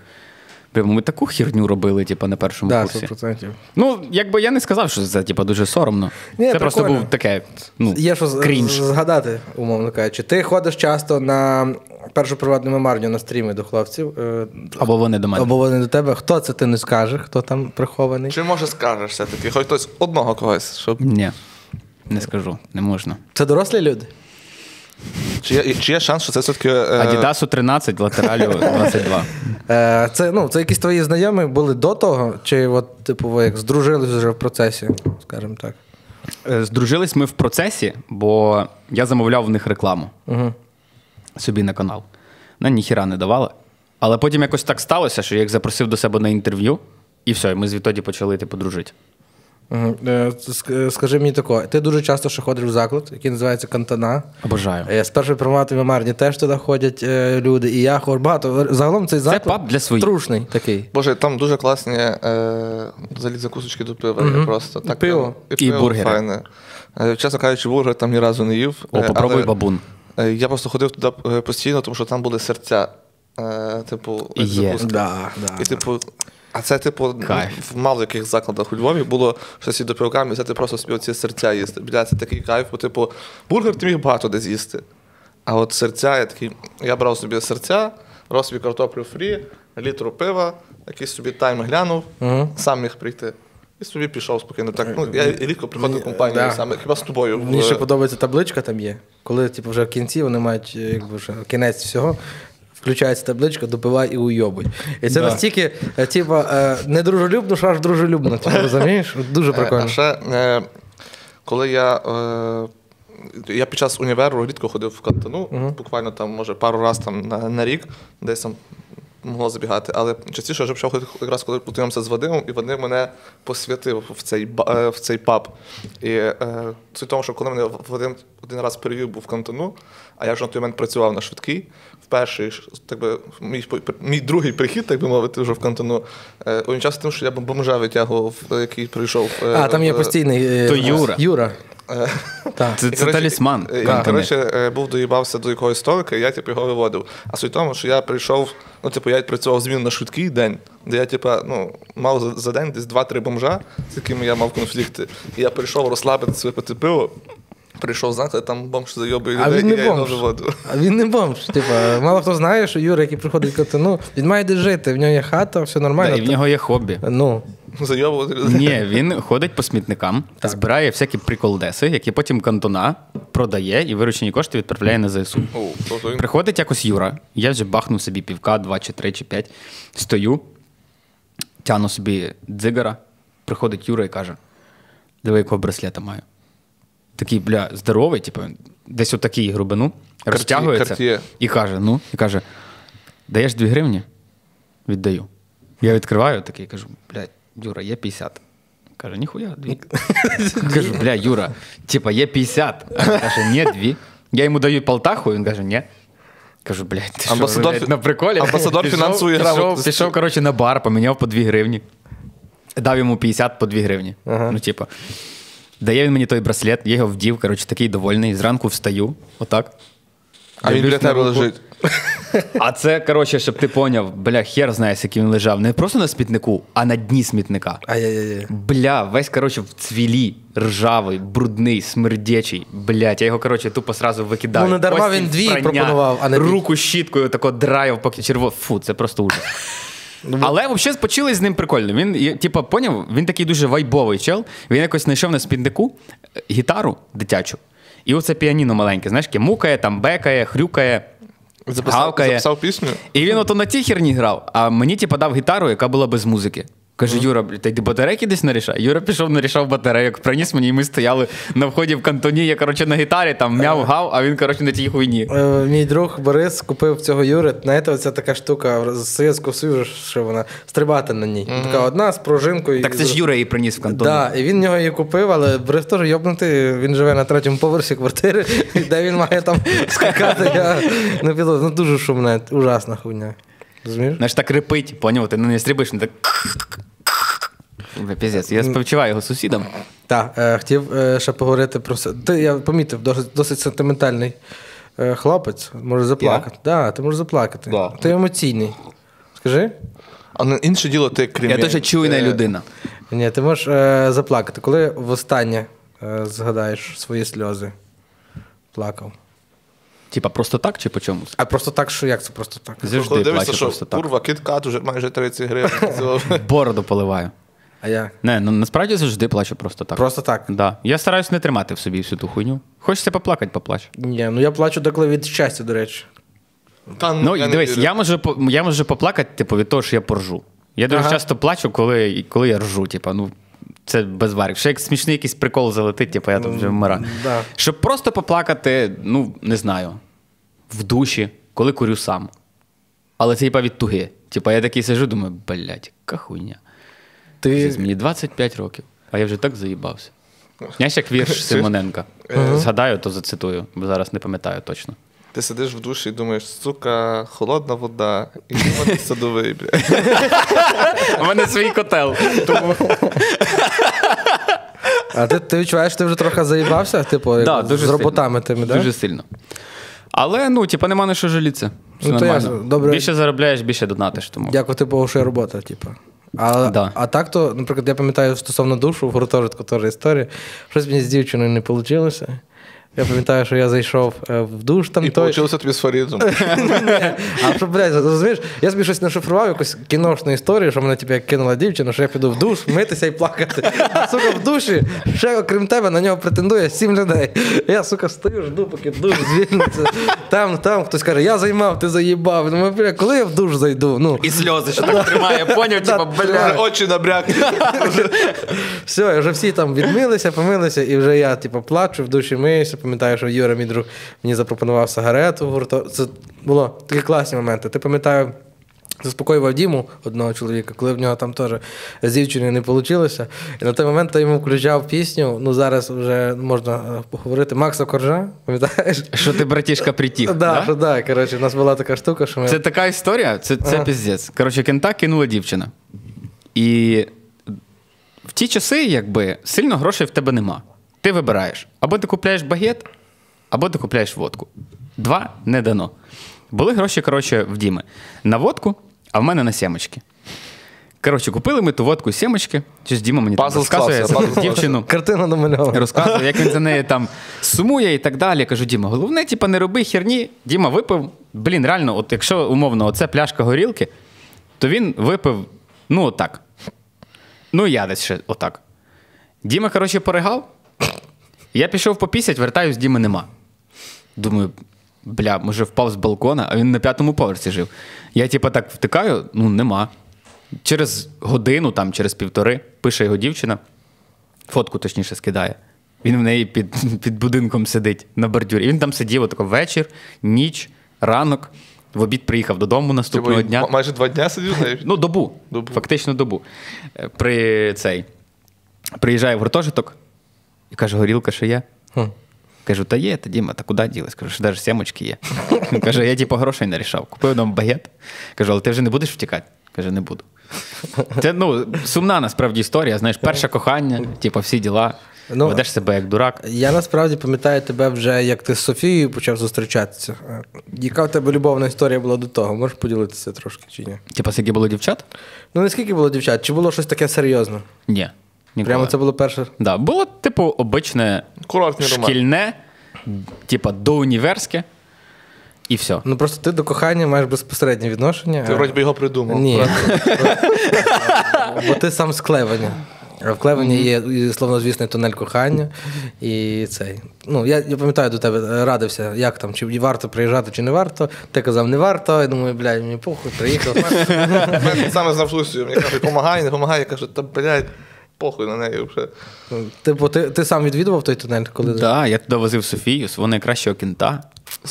Бля, ми таку херню робили, типа, на першому Да, курсі. 100%. Ну, якби я не сказав, що це типа, дуже соромно. Ні, це просто був таке. Ну, Є що крінж. згадати, умовно кажучи. Ти ходиш часто на першу приватну мемарню на стріми до хлопців. е, Або вони до мене. Або вони до тебе. Хто це ти не скажеш, хто там прихований? Чи може скажеш все-таки? Хоч хтось одного когось, щоб Ні, не скажу, не можна. Це дорослі люди? Чи є, чи є шанс, що це все-таки. е, Адідасу 13, латералю 22. Е, це, ну, це якісь твої знайомі були до того, чи от, типу, ви як здружились вже в процесі, скажімо так. Е, Здружились ми в процесі, бо я замовляв в них рекламу Угу. собі на канал. На ніхіра не давали. Але потім якось так сталося, що я їх запросив до себе на інтерв'ю, і все, і ми звідтоді почали типу, дружити. Угу. Е, скажи мені тако, ти дуже часто ще ходиш в заклад, який називається Кантана. Обожаю. Е, З першої приватної мемарні теж туди ходять е, люди, і я ходжу багато. Загалом цей заклад паб для своїх. трушний такий. Боже, там дуже класні е, взагалі закусочки до пива. є Просто так Пиво. прям- І бургери. файне. Е, чесно кажучи, бургер там ні разу не їв. О, Е, попробуй але, бабун. е, Я просто ходив туди е, постійно, тому що там були серця. Е, типу, І є. Да, да. І, типу, а це, типу, Кайф. в мало яких закладах у Львові було щось до пивками, взяти просто собі оці серця їсти. Бля, це такий кайф, бо, типу, бургер ти міг багато де з'їсти. А от серця, я такий, я брав собі серця, брав собі картоплю фрі, літру пива, якийсь собі тайм глянув, сам міг прийти. І собі пішов спокійно. Так, ну, я рідко приходив в компанію Да. саме, хіба з тобою. Мені ще подобається табличка там є. Коли типу, вже в кінці вони мають е, якби, вже кінець всього. Включається табличка, допивай і уйобуй. І це Да. настільки, е, типу, е, що аж дружелюбно. Ти розумієш? Дуже Е, прикольно. А ще, коли я. Я під час універу рідко ходив в кантину, буквально там, може, пару разів там, на, на рік, десь там могло забігати. Але частіше вже почав якраз коли познайомився з Вадимом, і Вадим мене посвятив в цей, ба- е, в цей паб. І е, суть в тому, що коли мене Вадим один раз перевів був в кантину, а я вже на той момент працював на швидкій, в перший, так би, мій, мій другий прихід, так би мовити, вже в кантину, е, увінчався тим, що я бомжа витягував, е, який прийшов. е, А, там є постійний. е, То Юра. Юра. Так. Це, це талісман. і- і, коротше, е, був доїбався до якогось столика, і я типу, його виводив. А суть в тому, що я прийшов, ну, типу, я працював зміну на швидкий день, де я, типу, ну, мав за, за день десь два-три бомжа, з якими я мав конфлікти. І я прийшов розслабитися, випити пиво. Прийшов знати, там бомж зайобує А людей, він і не я його бомж. виводив. А він не бомж. Типу, мало хто знає, що Юра, який приходить в катину, він має де жити, в нього є хата, все Да, нормально. і в нього є хобі. Ну, Зайобувати людей. Ні, він ходить по смітникам, збирає всякі приколдеси, які потім кантона продає і виручені кошти відправляє на ЗСУ. О, Приходить якось Юра, я вже бахнув собі півка, два чи три, чи п'ять. Стою, тяну собі дзигара, приходить Юра і каже: диви, якого браслета маю. Такий, бля, здоровий, типу, десь отакий грубину, розтягується Cartier. і каже: ну, і каже: даєш 2 гривні? Віддаю. Я відкриваю такий, кажу, блядь, Юра, є 50. Каже, ніхуя, дві. Кажу, бля, Юра, типа, є 50. Каже, ні, дві. Я йому даю полтаху, він каже, ні. Кажу, блядь, ти Амбасадор що, блядь, на приколі? амбасадор Пішов- фінансової пішов, грамотності. Пішов, коротше, на бар, поміняв по 2 гривні. Дав йому 50 по 2 гривні. Ну, типа. Дає він мені той браслет, я його вдів, коротше, такий довольний. Зранку встаю, отак. А він біля на тебе лежить. А це, коротше, щоб ти поняв, бля, хер знає, який він лежав. Не просто на смітнику, а на дні смітника. ай-яй-яй. Бля, весь, коротше, в цвілі, ржавий, брудний, смердячий. Блять, я його, коротше, тупо сразу викидаю. Ну, не дарма Постіль, він дві прання, пропонував, а не руку щіткою тако драйв, поки черво. Фу, це просто ужас. Ну, Але взагалі почали з ним прикольно. Він, типу, поняв, він такий дуже вайбовий чел. Він якось знайшов на спіднику е, гітару дитячу. І оце піаніно маленьке, знаєш, мукає, там бекає, хрюкає. Записав, гавкає. записав пісню. І він ото на тій херні грав, а мені типу, дав гітару, яка була без музики. Каже, Юра, та батарейки десь нарішай. Юра пішов, нарішав батарейок, приніс мені, і ми стояли на вході в кантоні. Я коротше на гітарі там мяв гав, а він коротше на тій хуйні. Е, Мій друг Борис купив цього Юри. Знаєте, оця така штука з Совєтського Союзу, що вона стрибати на ній. Така одна з пружинкою. Так це ж Юра її приніс в кантон. Так, і він в нього її купив, але Борис теж йобнутий, він живе на третьому поверсі квартири, де він має там скакати. Я не піду. Ну дуже шумне, ужасна хуйня. Розумієш? Знаєш, так репить, поняв, ти на неї стрибаєш, він так. Піздець, я співчуваю його сусідам. Так, е, хотів е, ще поговорити про це. Ти, я помітив, досить, досить сентиментальний е, хлопець, може заплакати. Так, да, ти можеш заплакати. Да. Ти емоційний. Скажи? А на інше діло ти крім. Я дуже чуйна людина. Ні, ти можеш е, заплакати. Коли востаннє е, згадаєш свої сльози, плакав. Типа просто так чи по чомусь? А просто так, що як це просто так? Завжди Коли дивишся, що просто так. курва, кіткат уже майже 30 гривень. Бороду поливаю. А як? Не, ну насправді завжди плачу просто так. Просто так. Да. Я стараюсь не тримати в собі всю ту хуйню. Хочеться поплакати, поплач. Ні, ну я плачу деколи від щастя, до речі. Та, Ну, я не дивись, вірю. я можу, по- я можу поплакати, типу, від того, що я поржу. Я дуже Ага. часто плачу, коли, коли я ржу. Типу, ну, це без варік. Ще як смішний якийсь прикол залетить, типу, я тут вже вмираю. да. Щоб просто поплакати, ну, не знаю, в душі, коли курю сам. Але це типа від туги. Типа я такий сижу, думаю, блядь, яка хуйня. Ти Мені 25 років, а я вже так заїбався. Знаєш, як вірш Симоненка. Згадаю, то зацитую, бо зараз не пам'ятаю точно. Ти сидиш в душі і думаєш, сука, холодна вода, і води садовий, бля. У мене свій котел. А ти, ти відчуваєш, ти вже трохи заїбався? Типу, Да, з роботами сильно. тими, да? Дуже сильно. Але, ну, типа, нема на що жалітися. Все Ну, то нормально. ясно. Добре. Більше заробляєш, більше донатиш. Тому. Дякувати Богу, що є робота, типу. А, Да. а так то, наприклад, я пам'ятаю стосовно душу в гуртожитку теж історія. Щось мені з дівчиною не вийшло. Я пам'ятаю, що я зайшов е, в душ там І той. вийшло тобі з Фарідом. А що, блядь, розумієш, я собі щось нашифрував, якусь кіношну історію, що мене типу, кинула дівчина, що я піду в душ, митися і плакати. А сука, в душі, ще окрім тебе, на нього претендує сім людей. Я, сука, стою, жду, поки душ звільниться. Там, там хтось каже, я займав, ти заїбав. Ну, бля, коли я в душ зайду? Ну, І сльози, що так тримає, поняв, типа, бля. Очі набрякли. все, вже всі там відмилися, помилися, і вже я, типу, плачу, в душі миюся. Пам'ятаю, що Юра, мій друг, мені запропонував сигарету в гурто. Це було такі класні моменти. Ти пам'ятаю. Заспокоював Діму одного чоловіка, коли в нього там теж з дівчиною не вийшло. І на той момент я йому включав пісню. Ну зараз вже можна е, поговорити. Макса Коржа, пам'ятаєш? Що ти, братішка, притіг. Да, що да, коротше, у нас була така штука, що ми. Це така історія, це, це Ага. піздець. Коротше, кента кинула дівчина. І в ті часи, якби, сильно грошей в тебе нема. Ти вибираєш: або ти купляєш багет, або ти купляєш водку. Два не дано. Були гроші, коротше, в Діми. На водку, а в мене на сімочки. Коротше, купили ми ту водку сімочки. Щось Діма мені там розказує склався, пазл за дівчину. Картина домальована. Розказує, як він за нею там сумує і так далі. Я кажу, Діма, головне, типа, не роби херні. Діма випив. Блін, реально, от якщо умовно, оце пляшка горілки, то він випив, ну, отак. Ну, і я десь ще отак. Діма, коротше, поригав. Я пішов попісять, вертаюсь, Діми нема. Думаю, бля, може впав з балкона, а він на п'ятому поверсі жив. Я, типа, так втикаю, ну, нема. Через годину, там, через півтори, пише його дівчина фотку точніше скидає. Він в неї під, під будинком сидить на бордюрі. І він там сидів отако вечір, ніч, ранок. В обід приїхав додому наступного Типу, дня. Майже два дня сидів, знаєш? Ну, добу. Добу. Фактично добу. Е, При цей. Приїжджає в гуртожиток і каже: горілка ще є. Хм. Кажу, та є, та Діма, та куди ділись? Кажу, що навіть сімочки є. Він каже, я типу грошей не рішав. Купив нам багет. Кажу, але ти вже не будеш втікати? Каже, не буду. Це ну, сумна насправді історія. Знаєш, перше кохання, типу, всі діла. Ну, Ведеш себе як дурак. Я насправді пам'ятаю тебе вже, як ти з Софією почав зустрічатися. Е, Яка в тебе любовна історія була до того? Можеш поділитися трошки чи ні? Типа, скільки було дівчат? Ну, не скільки було дівчат? Чи було щось таке серйозне? Ні. Ніколи. Прямо це було перше. Да, було, типу, обичне Курортний роман. шкільне, типа, доуніверське, і все. Ну просто ти до кохання маєш безпосереднє відношення. Ти а- вроді би його придумав. Ні. Бо ти сам з Клевеня. А в Клевені є і, словнозвісний тунель кохання. І цей. Ну, я, я пам'ятаю до тебе радився, як там, чи варто приїжджати, чи не варто. Ти казав, не варто. Я думаю, блядь, мені похуй, приїхав. Саме знав Лусію. Мені кажуть, помагай, не помагай. Я кажу, та блядь, похуй на неї вже. Типу, ти, ти сам відвідував той тунель, коли. Так, да, я туди возив Софію, свого найкращого кінта.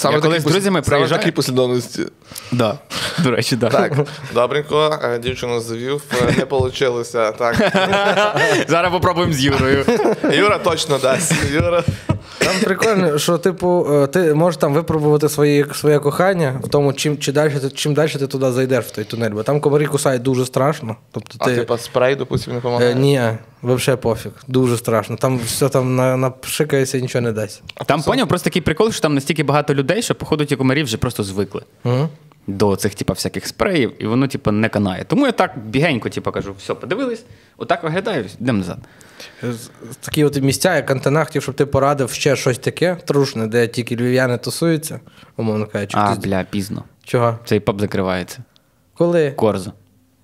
я коли з друзями приїжджаю... саме такі послідовності. Да. До речі, да. Так, добренько, е, дівчину завів, е, не вийшло. Так. Зараз попробуємо з Юрою. Юра точно дасть. Юра. Там прикольно, що, типу, е, ти можеш там випробувати свої, своє кохання в тому, чим, чи далі, ти- чим далі ти туди зайдеш в той тунель. Бо там комарі кусають дуже страшно. Тобто А ти. типа спрей, допустим, не Е, ні, взагалі пофіг. Дуже страшно. Там все там на, напшикається і нічого не дасть. Там поняв просто такий прикол, що там настільки багато людей, що, походу, ті комарі вже просто звикли. Угу. До цих, типа, всяких спреїв, і воно, типа, не канає. Тому я так бігенько, типа, кажу, все, подивились, отак виглядаю, йдемо назад. Такі от місця, як антена, хотів, щоб ти порадив ще щось таке трушне, де тільки львів'яни тусуються, умовно кажучи. А, Хтось- бля, пізно. Чого? Цей паб закривається. Коли? Корзо.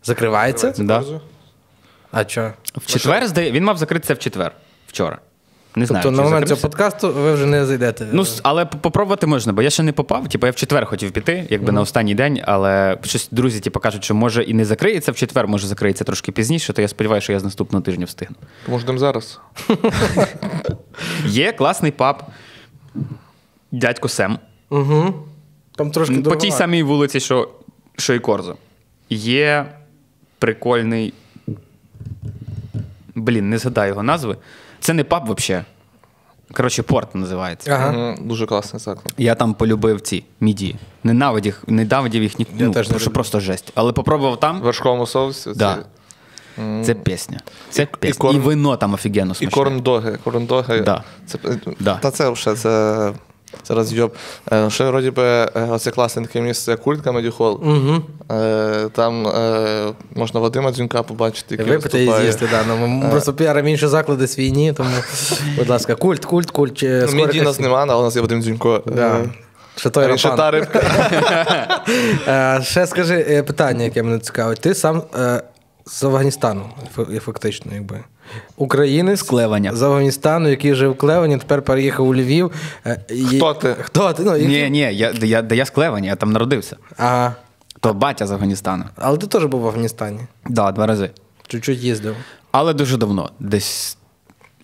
Закривається? Да. А чого? В четвер, здає, він мав закритися в четвер. Вчора. Не знаю. Тобто на момент цього подкасту ви вже не зайдете. Ну, але попробувати можна, бо я ще не попав. Типу, я в четвер хотів піти, якби на останній день, але щось друзі типу, кажуть, що може і не закриється в четвер, може закриється трошки пізніше, то я сподіваюся, що я з наступного тижня встигну. Може, йдемо зараз. Є класний паб, дядько Сем. Угу. Там трошки По тій самій вулиці, що, що і Корзо. Є прикольний. Блін, не згадаю його назви. Це не паб взагалі. Коротше, порт називається. Ага. Дуже класний заклад. Я там полюбив ці міді. Ненавидів, ненавидів їх ні, Я ну, теж не що люблю. просто жесть. Але попробував там. В вершковому соусі. Да. це- Це пісня. Це пісня. І, корн- вино там офігенно І смачне. корндоги. Корндоги. Да. Це, Да. Та це вже це Зараз йоб. Е, Ще вроді би е, оце класне таке місце Comedy Hall. Угу. Е, Там е, можна Вадима Дзюнька побачити, який Випити і виступає. з'їсти, да. Ну, ми просто піаримо інші заклади свійні, тому, будь ласка, культ, культ, культ. Чи Ну, скоро Міді нас нема, але у нас є Вадим Дзюнько. Да. Е, Ще той Він ще та рибка. Е, Ще скажи е, питання, яке мене цікавить. Ти сам е, з Афганістану, фактично, якби. Українець Клеваня. з Афганістану, який жив в Клевані, тепер переїхав у Львів. Е, Хто ти? Хто ти? Ну, Ні, ні, я, я, де я з Клевані, я там народився. Ага. То батя з Афганістану. Але ти теж був в Афганістані. Да, два рази. Чуть-чуть їздив. Але дуже давно, десь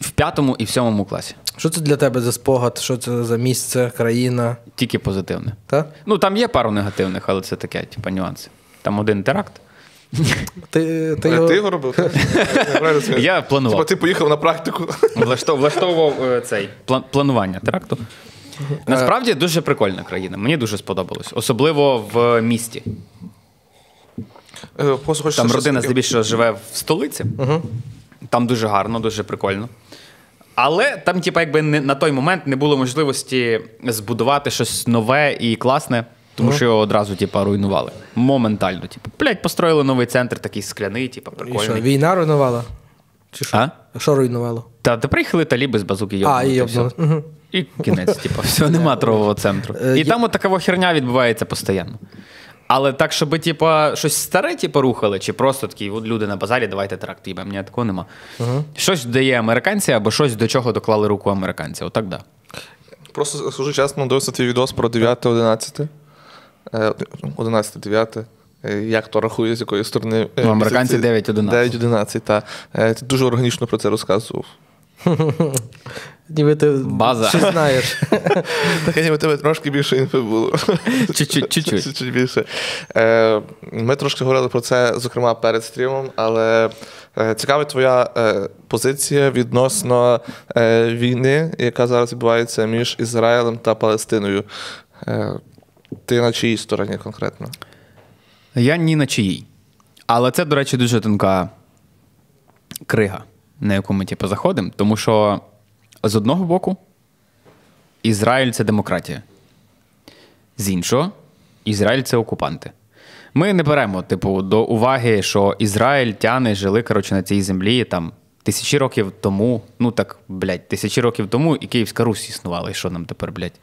в п'ятому і в сьомому класі. Що це для тебе за спогад? Що це за місце, країна? Тільки позитивне. Та? Ну, там є пару негативних, але це таке, типу, нюанси. Там один теракт. Ти, ти його... Ти його робив? Я планував. Типа ти поїхав на практику. Влаштовував е, цей планування теракту. Насправді дуже прикольна країна. Мені дуже сподобалось. Особливо в місті. Е, Там родина здебільшого живе в столиці. Там дуже гарно, дуже прикольно. Але там, типа, якби не, на той момент не було можливості збудувати щось нове і класне, тому що його одразу, типа, руйнували. Моментально. Типу, блядь, построїли новий центр, такий скляний, типа, І що, війна руйнувала? Чи що? А? Що руйнувало? Та, та приїхали таліби з базуки йобнули, А, і йобнули. Угу. І кінець, типу, все, нема торгового центру. Е, І я- там от така херня відбувається постійно. Але так, щоб типу, щось старе типу, рухали, чи просто такі от люди на базарі, давайте тракт їбем, ні, такого нема. Щось дає американці, або щось до чого доклали руку американці. Отак, да. Просто скажу чесно, дивився твій відос про 9-11. 11-9. Е, Як то рахує, з якої сторони? е, Ну, американці місяці? 9-11. 9-11, так. Ти дуже органічно про це розказував. Ніби ти База. щось знаєш. Так ніби тебе трошки більше інфи було. Чуть-чуть, більше. Е, Ми трошки говорили про це, зокрема, перед стрімом, але е, цікава твоя е, позиція відносно е, війни, яка зараз відбувається між Ізраїлем та Палестиною. Ти на чиїй стороні конкретно? Я ні на чиїй. Але це, до речі, дуже тонка крига, на яку ми типу, заходимо. Тому що з одного боку, Ізраїль це демократія. З іншого, Ізраїль це окупанти. Ми не беремо, типу, до уваги, що ізраїльтяни жили коротше, на цій землі там тисячі років тому. Ну так, блядь, тисячі років тому і Київська Русь існувала. І що нам тепер, блядь?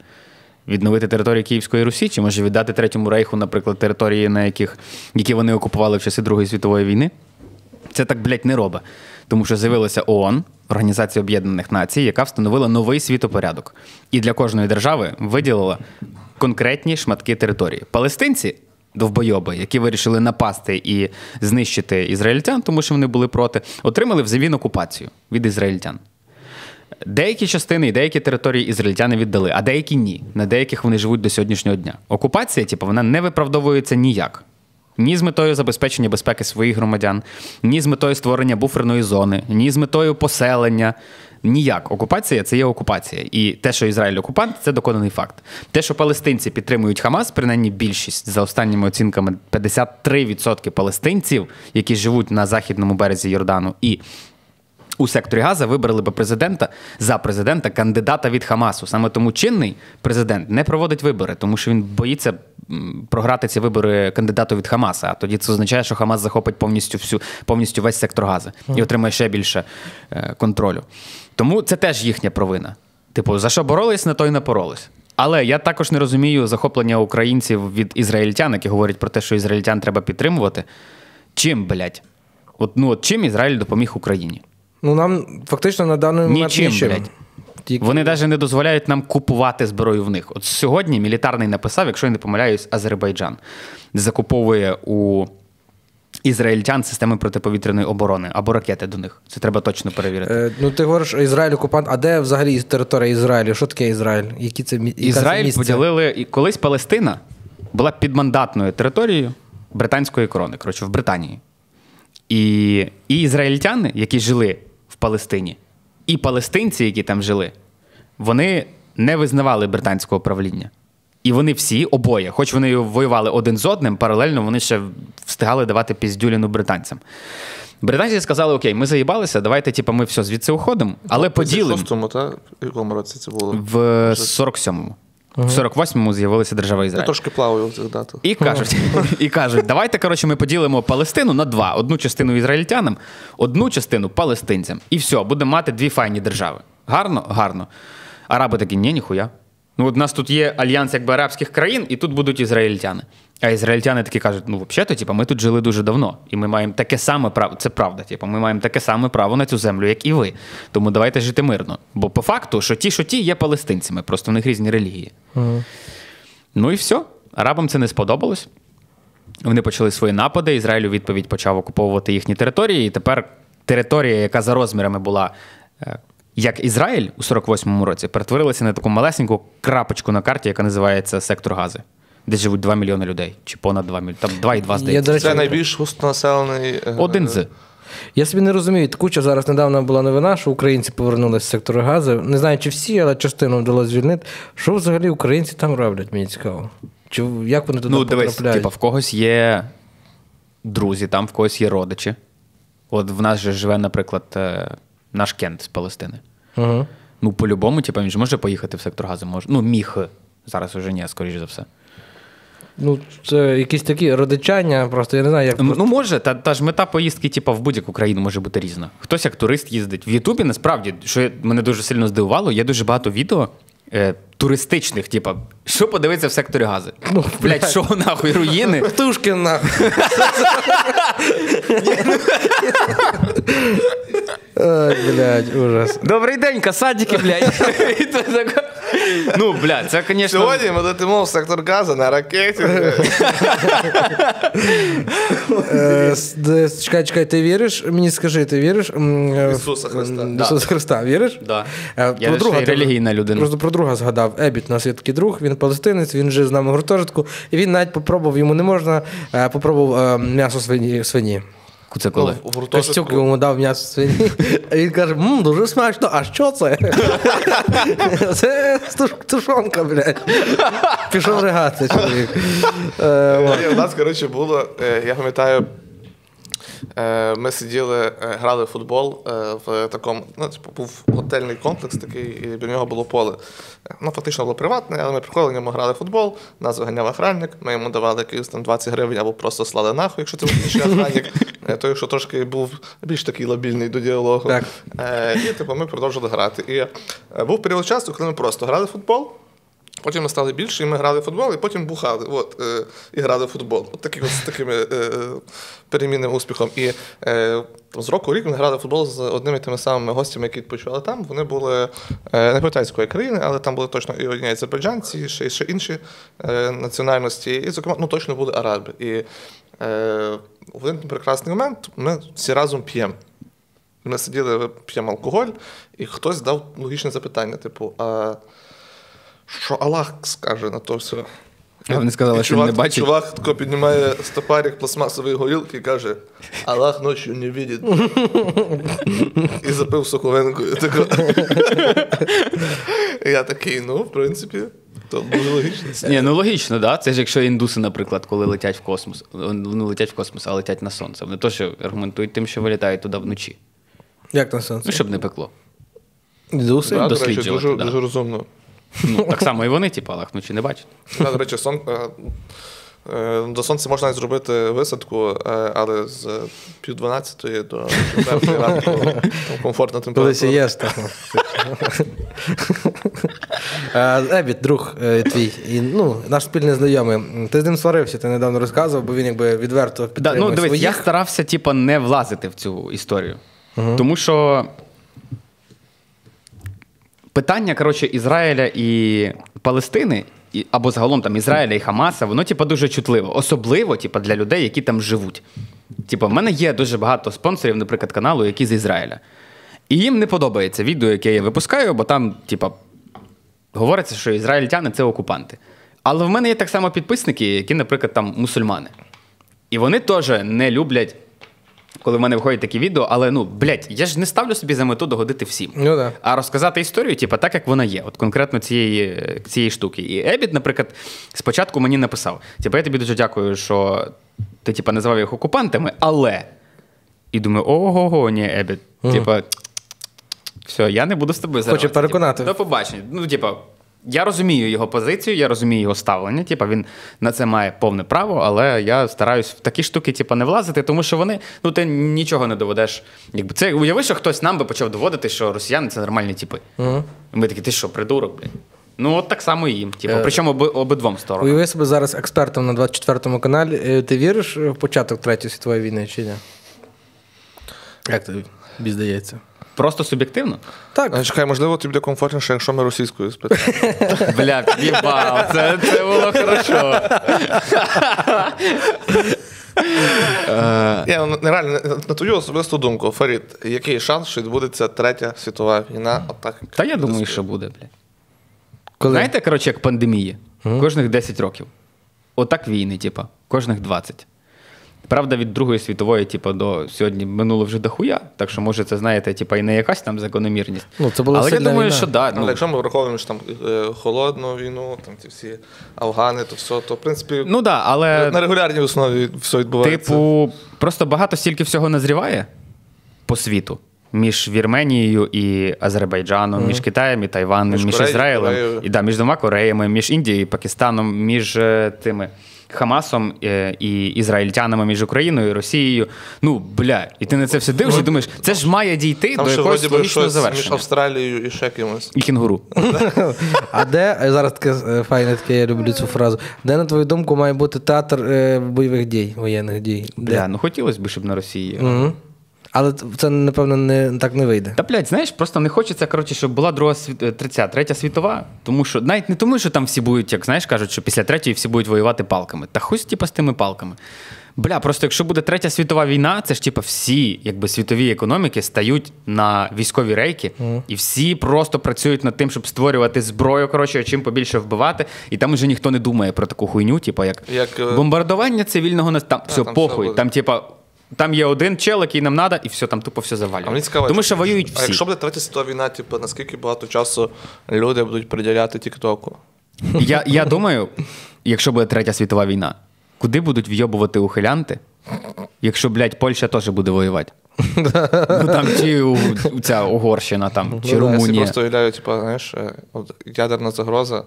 Відновити території Київської Русі, чи може віддати Третьому рейху, наприклад, території, на яких, які вони окупували в часи Другої світової війни? Це так, блядь, не робить. Тому що з'явилася ООН, Організація Об'єднаних Націй, яка встановила новий світопорядок. І для кожної держави виділила конкретні шматки території. Палестинці, довбойоби, які вирішили напасти і знищити ізраїльтян, тому що вони були проти, отримали взамін окупацію від ізраїльтян. Деякі частини і деякі території ізраїльтяни віддали, а деякі ні. На деяких вони живуть до сьогоднішнього дня. Окупація, типу, вона не виправдовується ніяк. Ні з метою забезпечення безпеки своїх громадян, ні з метою створення буферної зони, ні з метою поселення. Ніяк. Окупація це є окупація. І те, що Ізраїль окупант, це доконаний факт. Те, що палестинці підтримують Хамас, принаймні більшість за останніми оцінками 53% палестинців, які живуть на західному березі Йордану, і у секторі Газа вибрали би президента за президента кандидата від Хамасу. Саме тому чинний президент не проводить вибори, тому що він боїться програти ці вибори кандидату від Хамаса. А тоді це означає, що Хамас захопить повністю всю повністю весь сектор Газа і отримає ще більше е, контролю. Тому це теж їхня провина. Типу, за що боролись, на то й напоролись. Але я також не розумію захоплення українців від ізраїльтян, які говорять про те, що ізраїльтян треба підтримувати. Чим, блядь? От, ну, от чим Ізраїль допоміг Україні? Ну нам фактично на даний момент Нічим, нічим. блядь. Тільки- Вони навіть не дозволяють нам купувати зброю в них. От сьогодні мілітарний написав, якщо я не помиляюсь, Азербайджан закуповує у ізраїльтян системи протиповітряної оборони або ракети до них. Це треба точно перевірити. Е, ну ти говориш, Ізраїль окупант. А де взагалі територія Ізраїлю? Що таке Ізраїль? Які це мі- Ізраїль місце? поділили і колись Палестина була підмандатною територією британської корони, коротше, в Британії. І, і ізраїльтяни, які жили в Палестині, і палестинці, які там жили, вони не визнавали британського правління. І вони всі обоє, хоч вони воювали один з одним, паралельно вони ще встигали давати піздюліну британцям. Британці сказали: Окей, ми заїбалися, давайте, типу, ми все звідси уходимо, але поділимо. В 36-му, так? В якому році це було? В 47-му. В 48-му з'явилася держава Я Ізраїль. трошки плаваю в цих датах. І кажуть, і кажуть, давайте, коротше, ми поділимо Палестину на два: одну частину ізраїльтянам, одну частину палестинцям. І все, будемо мати дві файні держави. Гарно? Гарно. Араби такі, ні, ніхуя. Ну, от у нас тут є альянс якби арабських країн, і тут будуть ізраїльтяни. А ізраїльтяни такі кажуть: ну, взагалі-то, типу, ми тут жили дуже давно, і ми маємо таке саме право. Це правда, типу, ми маємо таке саме право на цю землю, як і ви. Тому давайте жити мирно. Бо по факту, що ті, що ті, є палестинцями, просто в них різні релігії. Ну і все. Арабам це не сподобалось. Вони почали свої напади. Ізраїль у відповідь почав окуповувати їхні території. І тепер територія, яка за розмірами була е, як Ізраїль у 48-му році, перетворилася на таку малесеньку крапочку на карті, яка називається сектор Гази, де живуть 2 мільйони людей, чи понад 2 мільйони. Там 2,2 Я, здається. речі, Це найбільш густонаселений. е, Один з. Я собі не розумію. Куча зараз недавно була новина, що українці повернулися з сектору газу. Не знаю, чи всі, але частину вдалося звільнити. Що взагалі українці там роблять? Мені цікаво. Чи як вони туди Ну, дивись, потрапляють? типа, в когось є друзі, там в когось є родичі. От в нас же живе, наприклад, е, наш Кент з Палестини. Угу. Ну, по-любому, типа, він ж може поїхати в сектор газу. Може. Ну, міг. Зараз уже ні, скоріш за все. Ну, це якісь такі родичання, просто я не знаю, як. Ну, ну може, та, та ж мета поїздки, типу, в будь-яку країну може бути різна. Хтось як турист їздить. В Ютубі насправді, що мене дуже сильно здивувало, є дуже багато відео. Е, туристичних, типа, що подивитися в секторі гази? Ну, Блять, блядь. що нахуй руїни? Птушкін нахуй. Ой, блядь, ужас. Добрий день, касатики, блядь. Ну, блядь, це, звісно. Сьогодні ми летимо в сектор газу на ракеті. Е, Чекай, чекай, ти віриш? Мені скажи, ти віриш? е, Ісуса Христа. Ісуса Христа, віриш? Да. Е, Я релігійна людина. Просто про друга згадав. Ебіт, у нас є такий друг, він палестинець, він жив з нами в гуртожитку, і він навіть попробував, йому не можна, е, попробував е, м'ясо свині. свині. Це коли? В Костюк йому дав м'ясо свині. А він каже: мм, дуже смачно, а що це? Це тушонка, блядь. Пішов ригати чоловік. Е, У нас, коротше, було, е, я пам'ятаю, е, ми сиділи, е, грали в футбол е, в такому, ну, типу, був готельний комплекс такий, і біля нього було поле. Е, Ну, фактично було приватне, але ми приходили, в ньому грали в футбол, нас виганяв охранник, ми йому давали якісь там 20 гривень або просто слали нахуй, якщо це був інший охранник. Е, Той, що трошки був більш такий лабільний до діалогу. Так. Е, І типу, ми продовжили грати. І е, був період часу, коли ми просто грали в футбол. Потім ми стали більше, і ми грали в футбол, і потім бухали. От, е, і грали в футбол. От такі, от, з такими е, е, перемінним успіхом. І е, з року в рік ми грали в футбол з одними тими самими гостями, які відпочивали там. Вони були е, не пам'ятаю країни, але там були точно і одні азербайджанці, і ще, і ще інші е, національності. І, зокрема, ну, точно були араби. І в один прекрасний момент ми всі разом п'ємо. Ми сиділи, п'ємо алкоголь, і хтось дав логічне запитання: типу, а що Аллах скаже на то все? А вони сказали, І що чувак, не бачить? Чувак тако піднімає стопарик пластмасової горілки і каже: Аллах ночі не бачить. і запив соковинкою. Я такий, ну, в принципі, то дуже логічно. Ні, ну логічно, да. Це ж якщо індуси, наприклад, коли летять в космос, не летять в космос, а летять на сонце. Вони теж аргументують тим, що вилітають туди вночі. Як на сенс? Ну, щоб не пекло. Дідуси? Да, досліджувати, дуже, да. дуже розумно. Ну, так само і вони, типу, Аллах вночі не бачать. До речі, сон, е, е, до сонця можна зробити висадку, е, але з пів дванадцятої до четвертої ранку там комфортна температура. так. Е, Ебіт, друг твій, і, ну, наш спільний знайомий. Ти з ним сварився, ти недавно розказував, бо він якби відверто Да, ну, дивись, своїх. я старався, типу, не влазити в цю історію. Тому що питання, коротше, Ізраїля і Палестини, і, або загалом там Ізраїля і Хамаса, воно, типу, дуже чутливо. Особливо, типу, для людей, які там живуть. Типу, в мене є дуже багато спонсорів, наприклад, каналу, які з Ізраїля. І їм не подобається відео, яке я випускаю, бо там, типу, говориться, що ізраїльтяни це окупанти. Але в мене є так само підписники, які, наприклад, там мусульмани. І вони теж не люблять, коли в мене виходять такі відео, але ну, блядь, я ж не ставлю собі за мету догодити всім. Ну да. А розказати історію, типу, так, як вона є, от конкретно цієї, цієї штуки. І Ебіт, наприклад, спочатку мені написав: типу, я тобі дуже дякую, що ти типу, називав їх окупантами, але. І думаю, ого-го, ні, Ебіт. Типа, все, я не буду з тобою зараз. переконати. До побачення. Ну, типа, Я розумію його позицію, я розумію його ставлення. Типа він на це має повне право, але я стараюсь в такі штуки, типа, не влазити, тому що вони, ну ти нічого не доведеш. Якби це уяви, що хтось нам би почав доводити, що росіяни це нормальні типи. Угу. Ми такі, ти що, придурок, блядь? Ну, от так само і їм. Типу, причому оби, обидвом сторонам. Уяви себе зараз експертом на 24-му каналі. Е, Ти віриш в початок Третьої світової війни чи ні? Як тобі здається? Просто суб'єктивно? Так. А, Чекай, можливо, тобі буде комфортніше, якщо ми російською спитаємо. Бля, їбав, це, це було хорошо. Ні, ну, нереально, на- на твою особисту думку, Фарід, який шанс, що відбудеться третя світова війна? Отак. Та я думаю, що буде, бля. Коли? Знаєте, коротше, як пандемії. Кожних 10 років. Отак війни, типа, кожних 20. Правда, від Другої світової, типу, до сьогодні минуло вже дохуя, так що, може, це знаєте, типа, і не якась там закономірність. Ну, це була Але я думаю, війна. що да, Але ну, якщо ми враховуємо що там е, холодну війну, там ці всі Афгани, то все, то в принципі ну да, але на регулярній основі все відбувається. Типу, просто багато стільки всього назріває по світу. Між Вірменією і Азербайджаном, між Китаєм і Тайваном, Між між, Кореєю і Ізраїлем, Кореєю. і, да, між двома Кореями, між Індією і Пакистаном, між е, тими Хамасом е, і ізраїльтянами, між Україною і Росією. Ну, бля, і ти на це все дивишся і думаєш, це ж має дійти там до якогось вроді логічного щось між. Австралією і ще кимось. І кінгуру. А де е, зараз таке е, файне таке, я люблю цю фразу. Де, на твою думку, має бути театр е, бойових дій, воєнних дій? Де? Бля, ну хотілося б, щоб на Росії. Але це, напевно, не, так не вийде. Та блядь, знаєш, просто не хочеться, коротше, щоб була друга світ... е, третя, третя світова. Тому що навіть не тому, що там всі будуть, як знаєш, кажуть, що після третьої всі будуть воювати палками. Та хуй типа з тими палками. Бля, просто якщо буде третя світова війна, це ж типа всі якби світові економіки стають на військові рейки, і всі просто працюють над тим, щоб створювати зброю, коротше, чим побільше вбивати. І там уже ніхто не думає про таку хуйню, типа як, Як, е, бомбардування цивільного нас там все там похуй. все там, типа. Там є один чел, який нам треба, і все, там тупо все завалює. А мені цікаво, Тому що воюють А якщо буде третя світова війна, типу, наскільки багато часу люди будуть приділяти Тіктоку? Я, я думаю, якщо буде третя світова війна, куди будуть вйобувати ухилянти, якщо, блядь, Польща теж буде воювати? ну там чи у, у ця Угорщина, там, чи Ну, да, Я просто уявляю, типу, знаєш, е, ядерна загроза,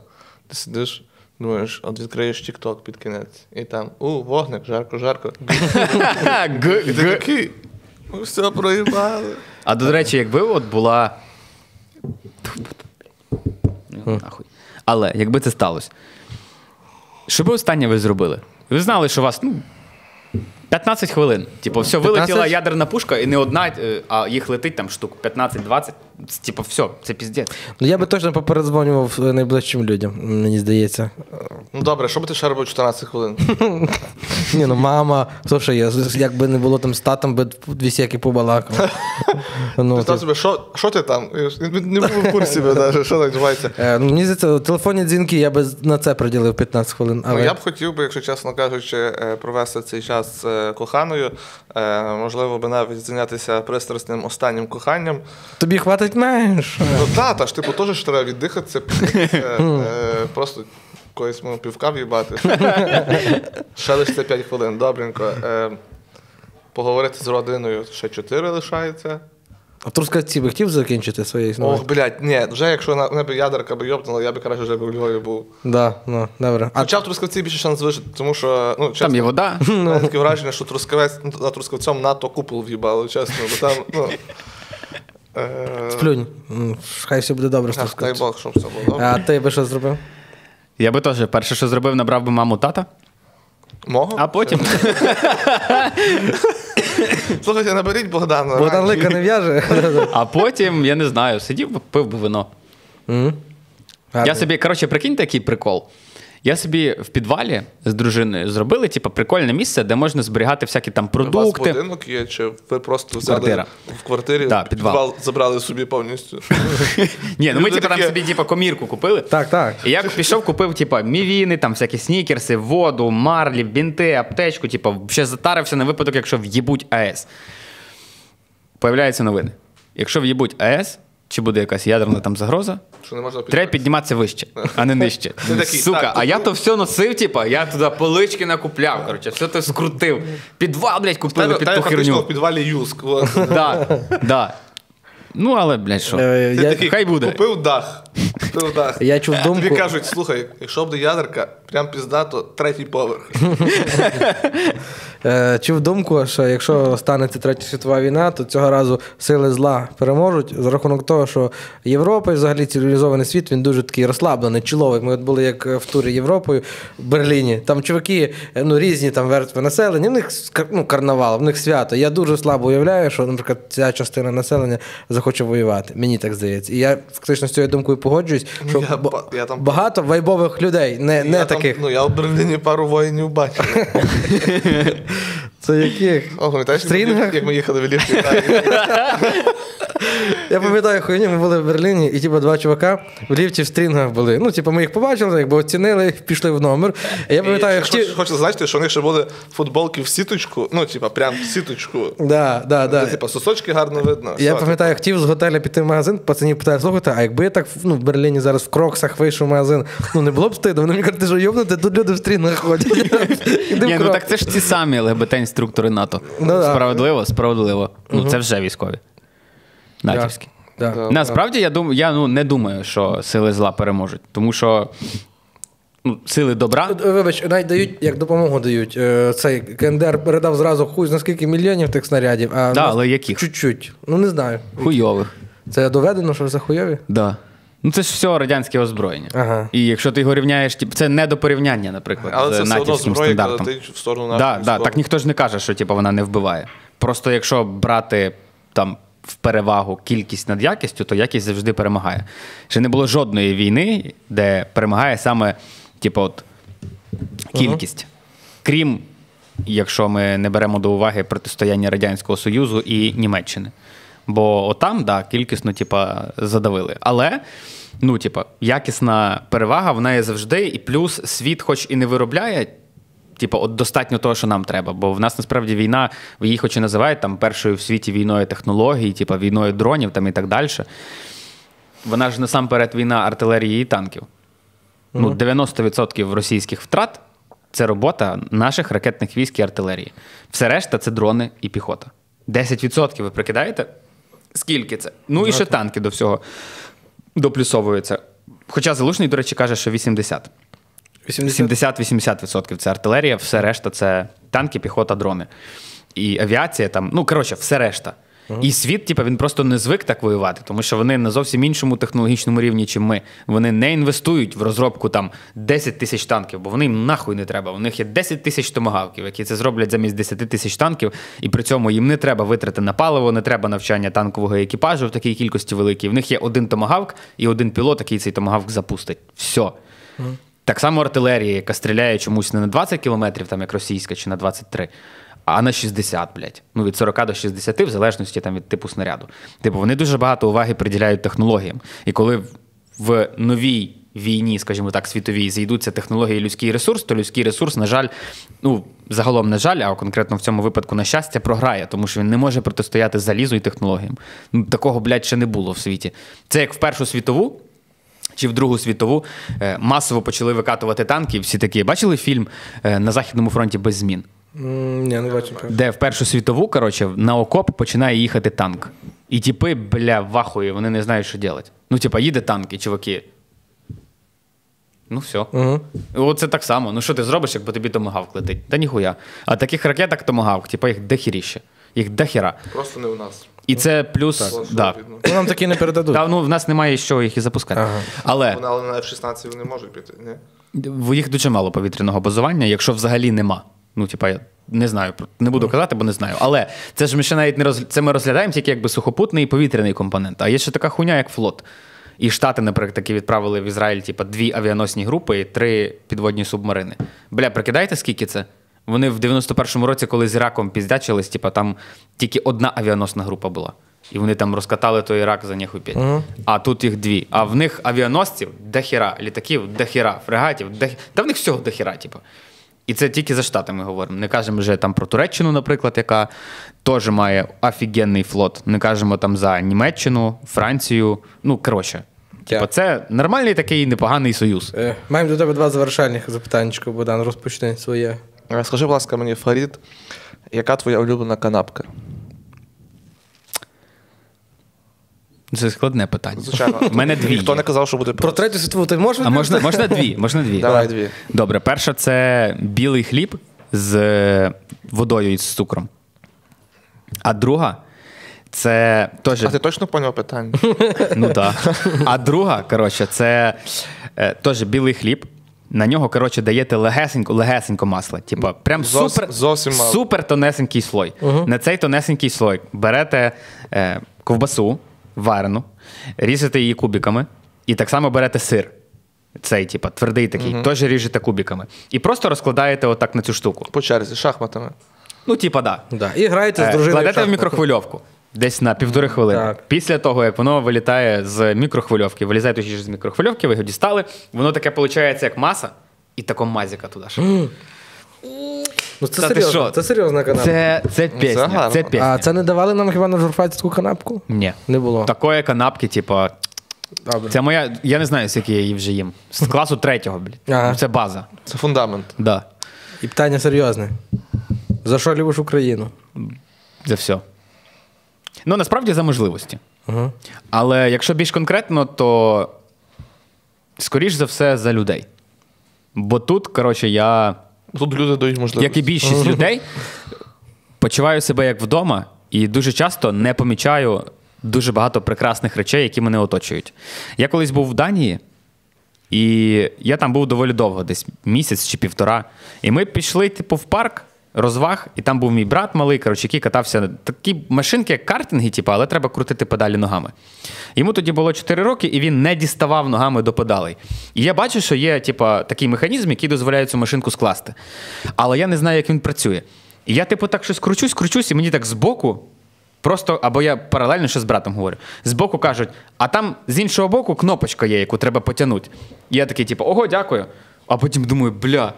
ти сидиш, думаєш, от відкриєш Тікток під кінець, і там, у, вогник, жарко, жарко. І ти такий, ми все проїбали. А до речі, якби от була. Нахуй. Але якби це сталося, що би останнє ви зробили? Ви знали, що у вас ну, 15 хвилин. Типу, все, вилетіла 15? ядерна пушка, і не одна, е, а їх летить там штук 15-20. Типу, все, це піздець. Ну, я би точно попередзвонював е, найближчим людям, мені здається. Ну добре, що би ти ще робив 14 хвилин? Ні, ну мама, то що є, якби не було там з татом, би дві сякі побалакав. ну, ти- собі, що, що ти там? Не був в курсі, навіть, що відбувається. Е, ну, мені здається, телефонні дзвінки я би на це приділив 15 хвилин. Ну, я б хотів би, якщо чесно кажучи, е, провести цей час з е, коханою. Е, Можливо, би навіть зайнятися пристрасним останнім коханням. Тобі хватить менше. Ну та, та ж типу теж ж треба віддихатися, е, просто когось ну, півка в'їбати. Ще лише 5 хвилин, добренько. Е, Поговорити з родиною ще 4 лишається. А в Трускавці би хотів закінчити своє існування? Ох, блядь, ні, вже якщо на мене б ядерка би йобнула, я б краще вже б у Львові був. Да, ну, добре. А Хоча в Трускавці більше шанс вижити, тому що, ну, чесно, Там є вода. Таке враження, що Трускавець на Трускавцем НАТО купол в'їбало, чесно, бо там, ну. Е, сплюнь. Хай все буде добре ах, дай Бог, щоб все було добре. А ти би що зробив? Я би теж перше, що зробив, набрав би маму тата, Мого? а потім. Слухайте, наберіть Богдана. Богдан. Лика не в'яже. А потім, я не знаю, сидів би, пив би вино. М? Я собі, коротше, прикиньте, який прикол. Я собі в підвалі з дружиною зробили, типу, прикольне місце, де можна зберігати всякі там У вас будинок є, чи ви просто взяли Квартира. в квартирі, Да, підвал. забрали собі повністю. Ні, ну ми типу, там собі типу, комірку купили. Так, так. І я пішов, купив, типу, мівіни, там всякі снікерси, воду, марлі, бінти, аптечку, типу, ще затарився на випадок, якщо в'їбуть АЕС. Появляються новини. Якщо в'їбуть АЕС, чи буде якась ядерна там загроза, Що не можна треба підніматися вище, а не нижче. Ти Сука, а я то все носив, типу, я туди полички накупляв, коротше, все то скрутив. Підвал, блядь, купили під ту херню. в підвалі юск. Да, да. Ну, але, блядь, що? Е, Ти я- такий хай буде. Купив дах. Купив дах. Я чув думку- Тобі кажуть, слухай, якщо буде ядерка, прям пізда, то третій поверх. Е, Чув думку, що якщо станеться третя світова війна, то цього разу сили зла переможуть за рахунок того, що Європа і взагалі цивілізований світ він дуже такий розслаблений, чоловік. Ми от були як в турі Європою в Берліні. Там чуваки, е, ну різні там верстви населення, в них ска- ну, карнавал, в них свято. Я дуже слабо уявляю, що, наприклад, ця частина населення захоче воювати. Мені так здається. І я фактично з цією думкою погоджуюсь, що Ну, я ба- ба- я там- багато вайбових людей, не, не я там, таких. ну, я в Берліні пару воїнів бачив. Це яких? О, пам'ятаєш, як ми Стрінгах? як ми їхали в ліфті? Я пам'ятаю хуйню, ми були в Берліні, і типу, два чувака в ліфті в стрінгах були. Ну, типу, ми їх побачили, якби оцінили, пішли в номер. І я пам'ятаю, як ті... Хочу, хочу зазначити, що у них ще були футболки в сіточку, ну, типа, прям в сіточку. Да, да, да. Де, Типа, сосочки гарно видно. Я пам'ятаю, хотів з готеля піти в магазин, пацанів питаю, слухайте, а якби я так ну, в Берліні зараз в кроксах вийшов в магазин, ну не було б стидно. Вони мені кажуть, ти що йобнути, тут люди в стрінгах ходять. Ні, ну так це ж ті самі ЛГБТ-інструктори НАТО. Ну. Справедливо, справедливо. Ну, це вже військові. Натівські. Да. Да. Насправді я думаю, я ну, не думаю, що сили зла переможуть, тому що ну, сили добра. Е, Вибач, навіть дають, як допомогу дають. Е, Цей КНДР передав зразу хуй на скільки мільйонів тих снарядів, а Да, але яких? Чуть-чуть. Ну не знаю. Хуйових. Це доведено, що за хуйові? Да. Ну це ж все радянське озброєння. Ага. І якщо ти його рівняєш, типу, це не до порівняння, наприклад, Але з це все одно натівським зброя, стандартом. летить в сторону Да, да, так ніхто ж не каже, що типу, вона не вбиває. Просто якщо брати там в перевагу кількість над якістю, то якість завжди перемагає. Ще не було жодної війни, де перемагає саме типу, от, кількість. Крім, якщо ми не беремо до уваги протистояння Радянського Союзу і Німеччини. Бо отам, да, кількісно, типа, задавили. Але. Ну, типа, якісна перевага, вона є завжди, і плюс світ, хоч і не виробляє, типу, от достатньо того, що нам треба. Бо в нас насправді війна, її хоч і називають там першою в світі війною технологій, типу, війною дронів там і так далі. Вона ж насамперед війна артилерії і танків. Ну, 90% російських втрат це робота наших ракетних військ і артилерії. Все решта це дрони і піхота. 10% ви прикидаєте? Скільки це? Ну і ще танки до всього доплюсовуються. Хоча Залужний, до речі, каже, що 80. 80. 70-80% це артилерія, все решта це танки, піхота, дрони. І авіація там, ну коротше, все решта. І світ, типу, він просто не звик так воювати, тому що вони на зовсім іншому технологічному рівні, чим ми. Вони не інвестують в розробку там 10 тисяч танків, бо вони їм нахуй не треба. У них є 10 тисяч томагавків, які це зроблять замість 10 тисяч танків, і при цьому їм не треба витрати на паливо, не треба навчання танкового екіпажу в такій кількості великій. В них є один томагавк і один пілот, який цей томагавк запустить. Все. Так само артилерія, яка стріляє чомусь не на 20 кілометрів, там як російська, чи на 23, а на 60, блядь. Ну, від 40 до 60, в залежності там, від типу снаряду. Типу, вони дуже багато уваги приділяють технологіям. І коли в- новій війні, скажімо так, світовій, зійдуться технології і людський ресурс, то людський ресурс, на жаль, ну, загалом, на жаль, а конкретно в цьому випадку, на щастя, програє, тому що він не може протистояти залізу і технологіям. Ну, такого, блядь, ще не було в світі. Це як в Першу світову, чи в Другу світову е, масово почали викатувати танки. Всі такі бачили фільм е, на Західному фронті без змін, Ні, не бачу. де в Першу світову, коротше, на окоп починає їхати танк. І тіпи, бля, вахує, вони не знають, що робити. Ну, типа, їде танк, і чуваки. Ну, все. Угу. Оце так само. Ну що ти зробиш, якби тобі томагавк летить? Та ніхуя. А таких ракеток томагавк, типа їх дохіріще. Їх дохіра. Просто не у нас. І це плюс. Просто Да. Ну, нам такі не передадуть. Та, ну, в нас немає з чого їх і запускати. Ага. Але Вони, але на F-16 вони можуть піти, ні? В їх дуже мало повітряного базування, якщо взагалі нема. Ну, типа, я не знаю, не буду казати, бо не знаю. Але це ж ми ще навіть не роз... це ми розглядаємо тільки якби сухопутний і повітряний компонент. А є ще така хуйня, як флот. І Штати, наприклад, таки відправили в Ізраїль типа, дві авіаносні групи і три підводні субмарини. Бля, прикидаєте, скільки це? Вони в 91-му році, коли з Іраком піздячились, типа, там тільки одна авіаносна група була. І вони там розкатали той Ірак за ніхуй п'ять. А тут їх дві. А в них авіаносців дохіра, літаків дохіра, фрегатів, дохіра. Та в них всього дохіра, типу. І це тільки за Штатами говоримо. Не кажемо вже там про Туреччину, наприклад, яка теж має офігенний флот. Не кажемо там за Німеччину, Францію. Ну, коротше. Типу, це нормальний такий непоганий союз. Е, Маємо до тебе два завершальних запитання, Богдан, розпочни своє. Е, Скажи, будь ласка, мені, Фарід, яка твоя улюблена канапка? Це складне питання. Звичайно. У мене дві. Ніхто не казав, що буде Про третю світову ти можеш А можна, можна дві? Можна дві? Давай дві. Добре, перша це білий хліб з водою і з цукром. А друга це теж. А ти точно поняв питання? Ну так. А друга, коротше, це е, теж білий хліб. На нього, коротше, даєте легесенько, легесенько масло. Типа, прям Зовсім- супер, зовсім супер тонесенький слой. На цей тонесенький слой берете е, ковбасу варену, різете її кубиками, і так само берете сир. Цей, типа, твердий такий, теж ріжете кубиками. І просто розкладаєте отак на цю штуку. По черзі, шахматами. Ну, типа, да. Да. І граєте з Е, дружиною. Кладете в шахмати. мікрохвильовку. Десь на півтори хвилини. Так. Після того, як воно вилітає з мікрохвильовки, вилізає точніше з мікрохвильовки, ви його дістали, воно таке виходить, як маса, і тако мазіка туди. Ну це Та ти серйозно, що? це серйозна канапка. Це, це пісня. гарно. Це пісня. А це не давали нам хіба на журфаці таку канапку? Ні. Не було. Такої канапки, типа, Добре. це моя. Я не знаю, скільки я її вже їм. З класу третього, блін. Ага. Ну, Це база. Це фундамент. Да. І питання серйозне. За що любиш Україну? Це все. Ну, насправді за можливості. Ага. Але якщо більш конкретно, то скоріш за все за людей. Бо тут, коротше, я, Тут люди дають можливість. як і більшість людей, почуваю себе як вдома і дуже часто не помічаю дуже багато прекрасних речей, які мене оточують. Я колись був в Данії, і я там був доволі довго, десь місяць чи півтора. І ми пішли, типу, в парк розваг, і там був мій брат малий, коротше, який катався на такі машинки, як картинги, типу, але треба крутити педалі ногами. Йому тоді було 4 роки, і він не діставав ногами до педалей. І я бачу, що є, типу, такий механізм, який дозволяє цю машинку скласти. Але я не знаю, як він працює. І я, типу, так щось кручусь, кручусь, і мені так збоку. Просто, або я паралельно ще з братом говорю. Збоку кажуть, а там з іншого боку кнопочка є, яку треба потягнути. І я такий, типу, ого, дякую. А потім думаю, бля,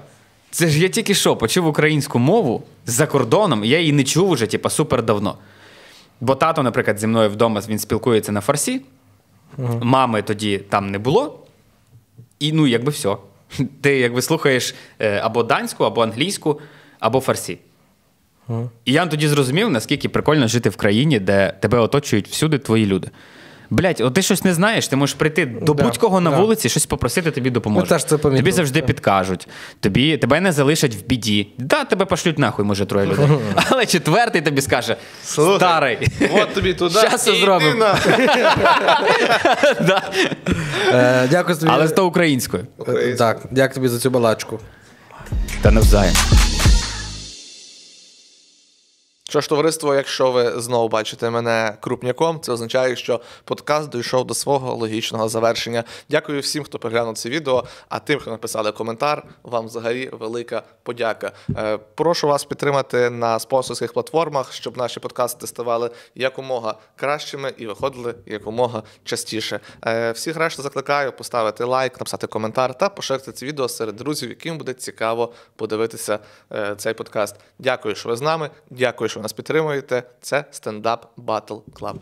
це ж я тільки що почув українську мову за кордоном, я її не чув уже, типу, супер давно. Бо тато, наприклад, зі мною вдома він спілкується на фарсі, мами тоді там не було. І ну, якби все. Ти якби слухаєш е, або данську, або англійську, або фарсі. І я тоді зрозумів, наскільки прикольно жити в країні, де тебе оточують всюди твої люди. Блять, от ти щось не знаєш, ти можеш прийти до Да, будь-кого на да. вулиці, щось попросити, тобі допоможуть. Теж це. Тобі завжди підкажуть, тобі, тебе не залишать в біді. Да, тебе пошлють нахуй, може, троє людей. Але четвертий тобі скаже: Слухай, старий. От тобі туди. Зробимо. Да. Е, дякую тобі. Але з то українською. Так, дякую тобі за цю балачку. Та навзаєм. Що ж, товариство, якщо ви знову бачите мене крупняком, це означає, що подкаст дійшов до свого логічного завершення. Дякую всім, хто переглянув це відео. А тим, хто написали коментар, вам взагалі велика подяка. Е, прошу вас підтримати на спонсорських платформах, щоб наші подкасти ставали якомога кращими і виходили якомога частіше. Е, всіх решта закликаю поставити лайк, написати коментар та поширити це відео серед друзів, яким буде цікаво подивитися е, цей подкаст. Дякую, що ви з нами. Дякую, що нас підтримуєте. Це стендап Battle Club.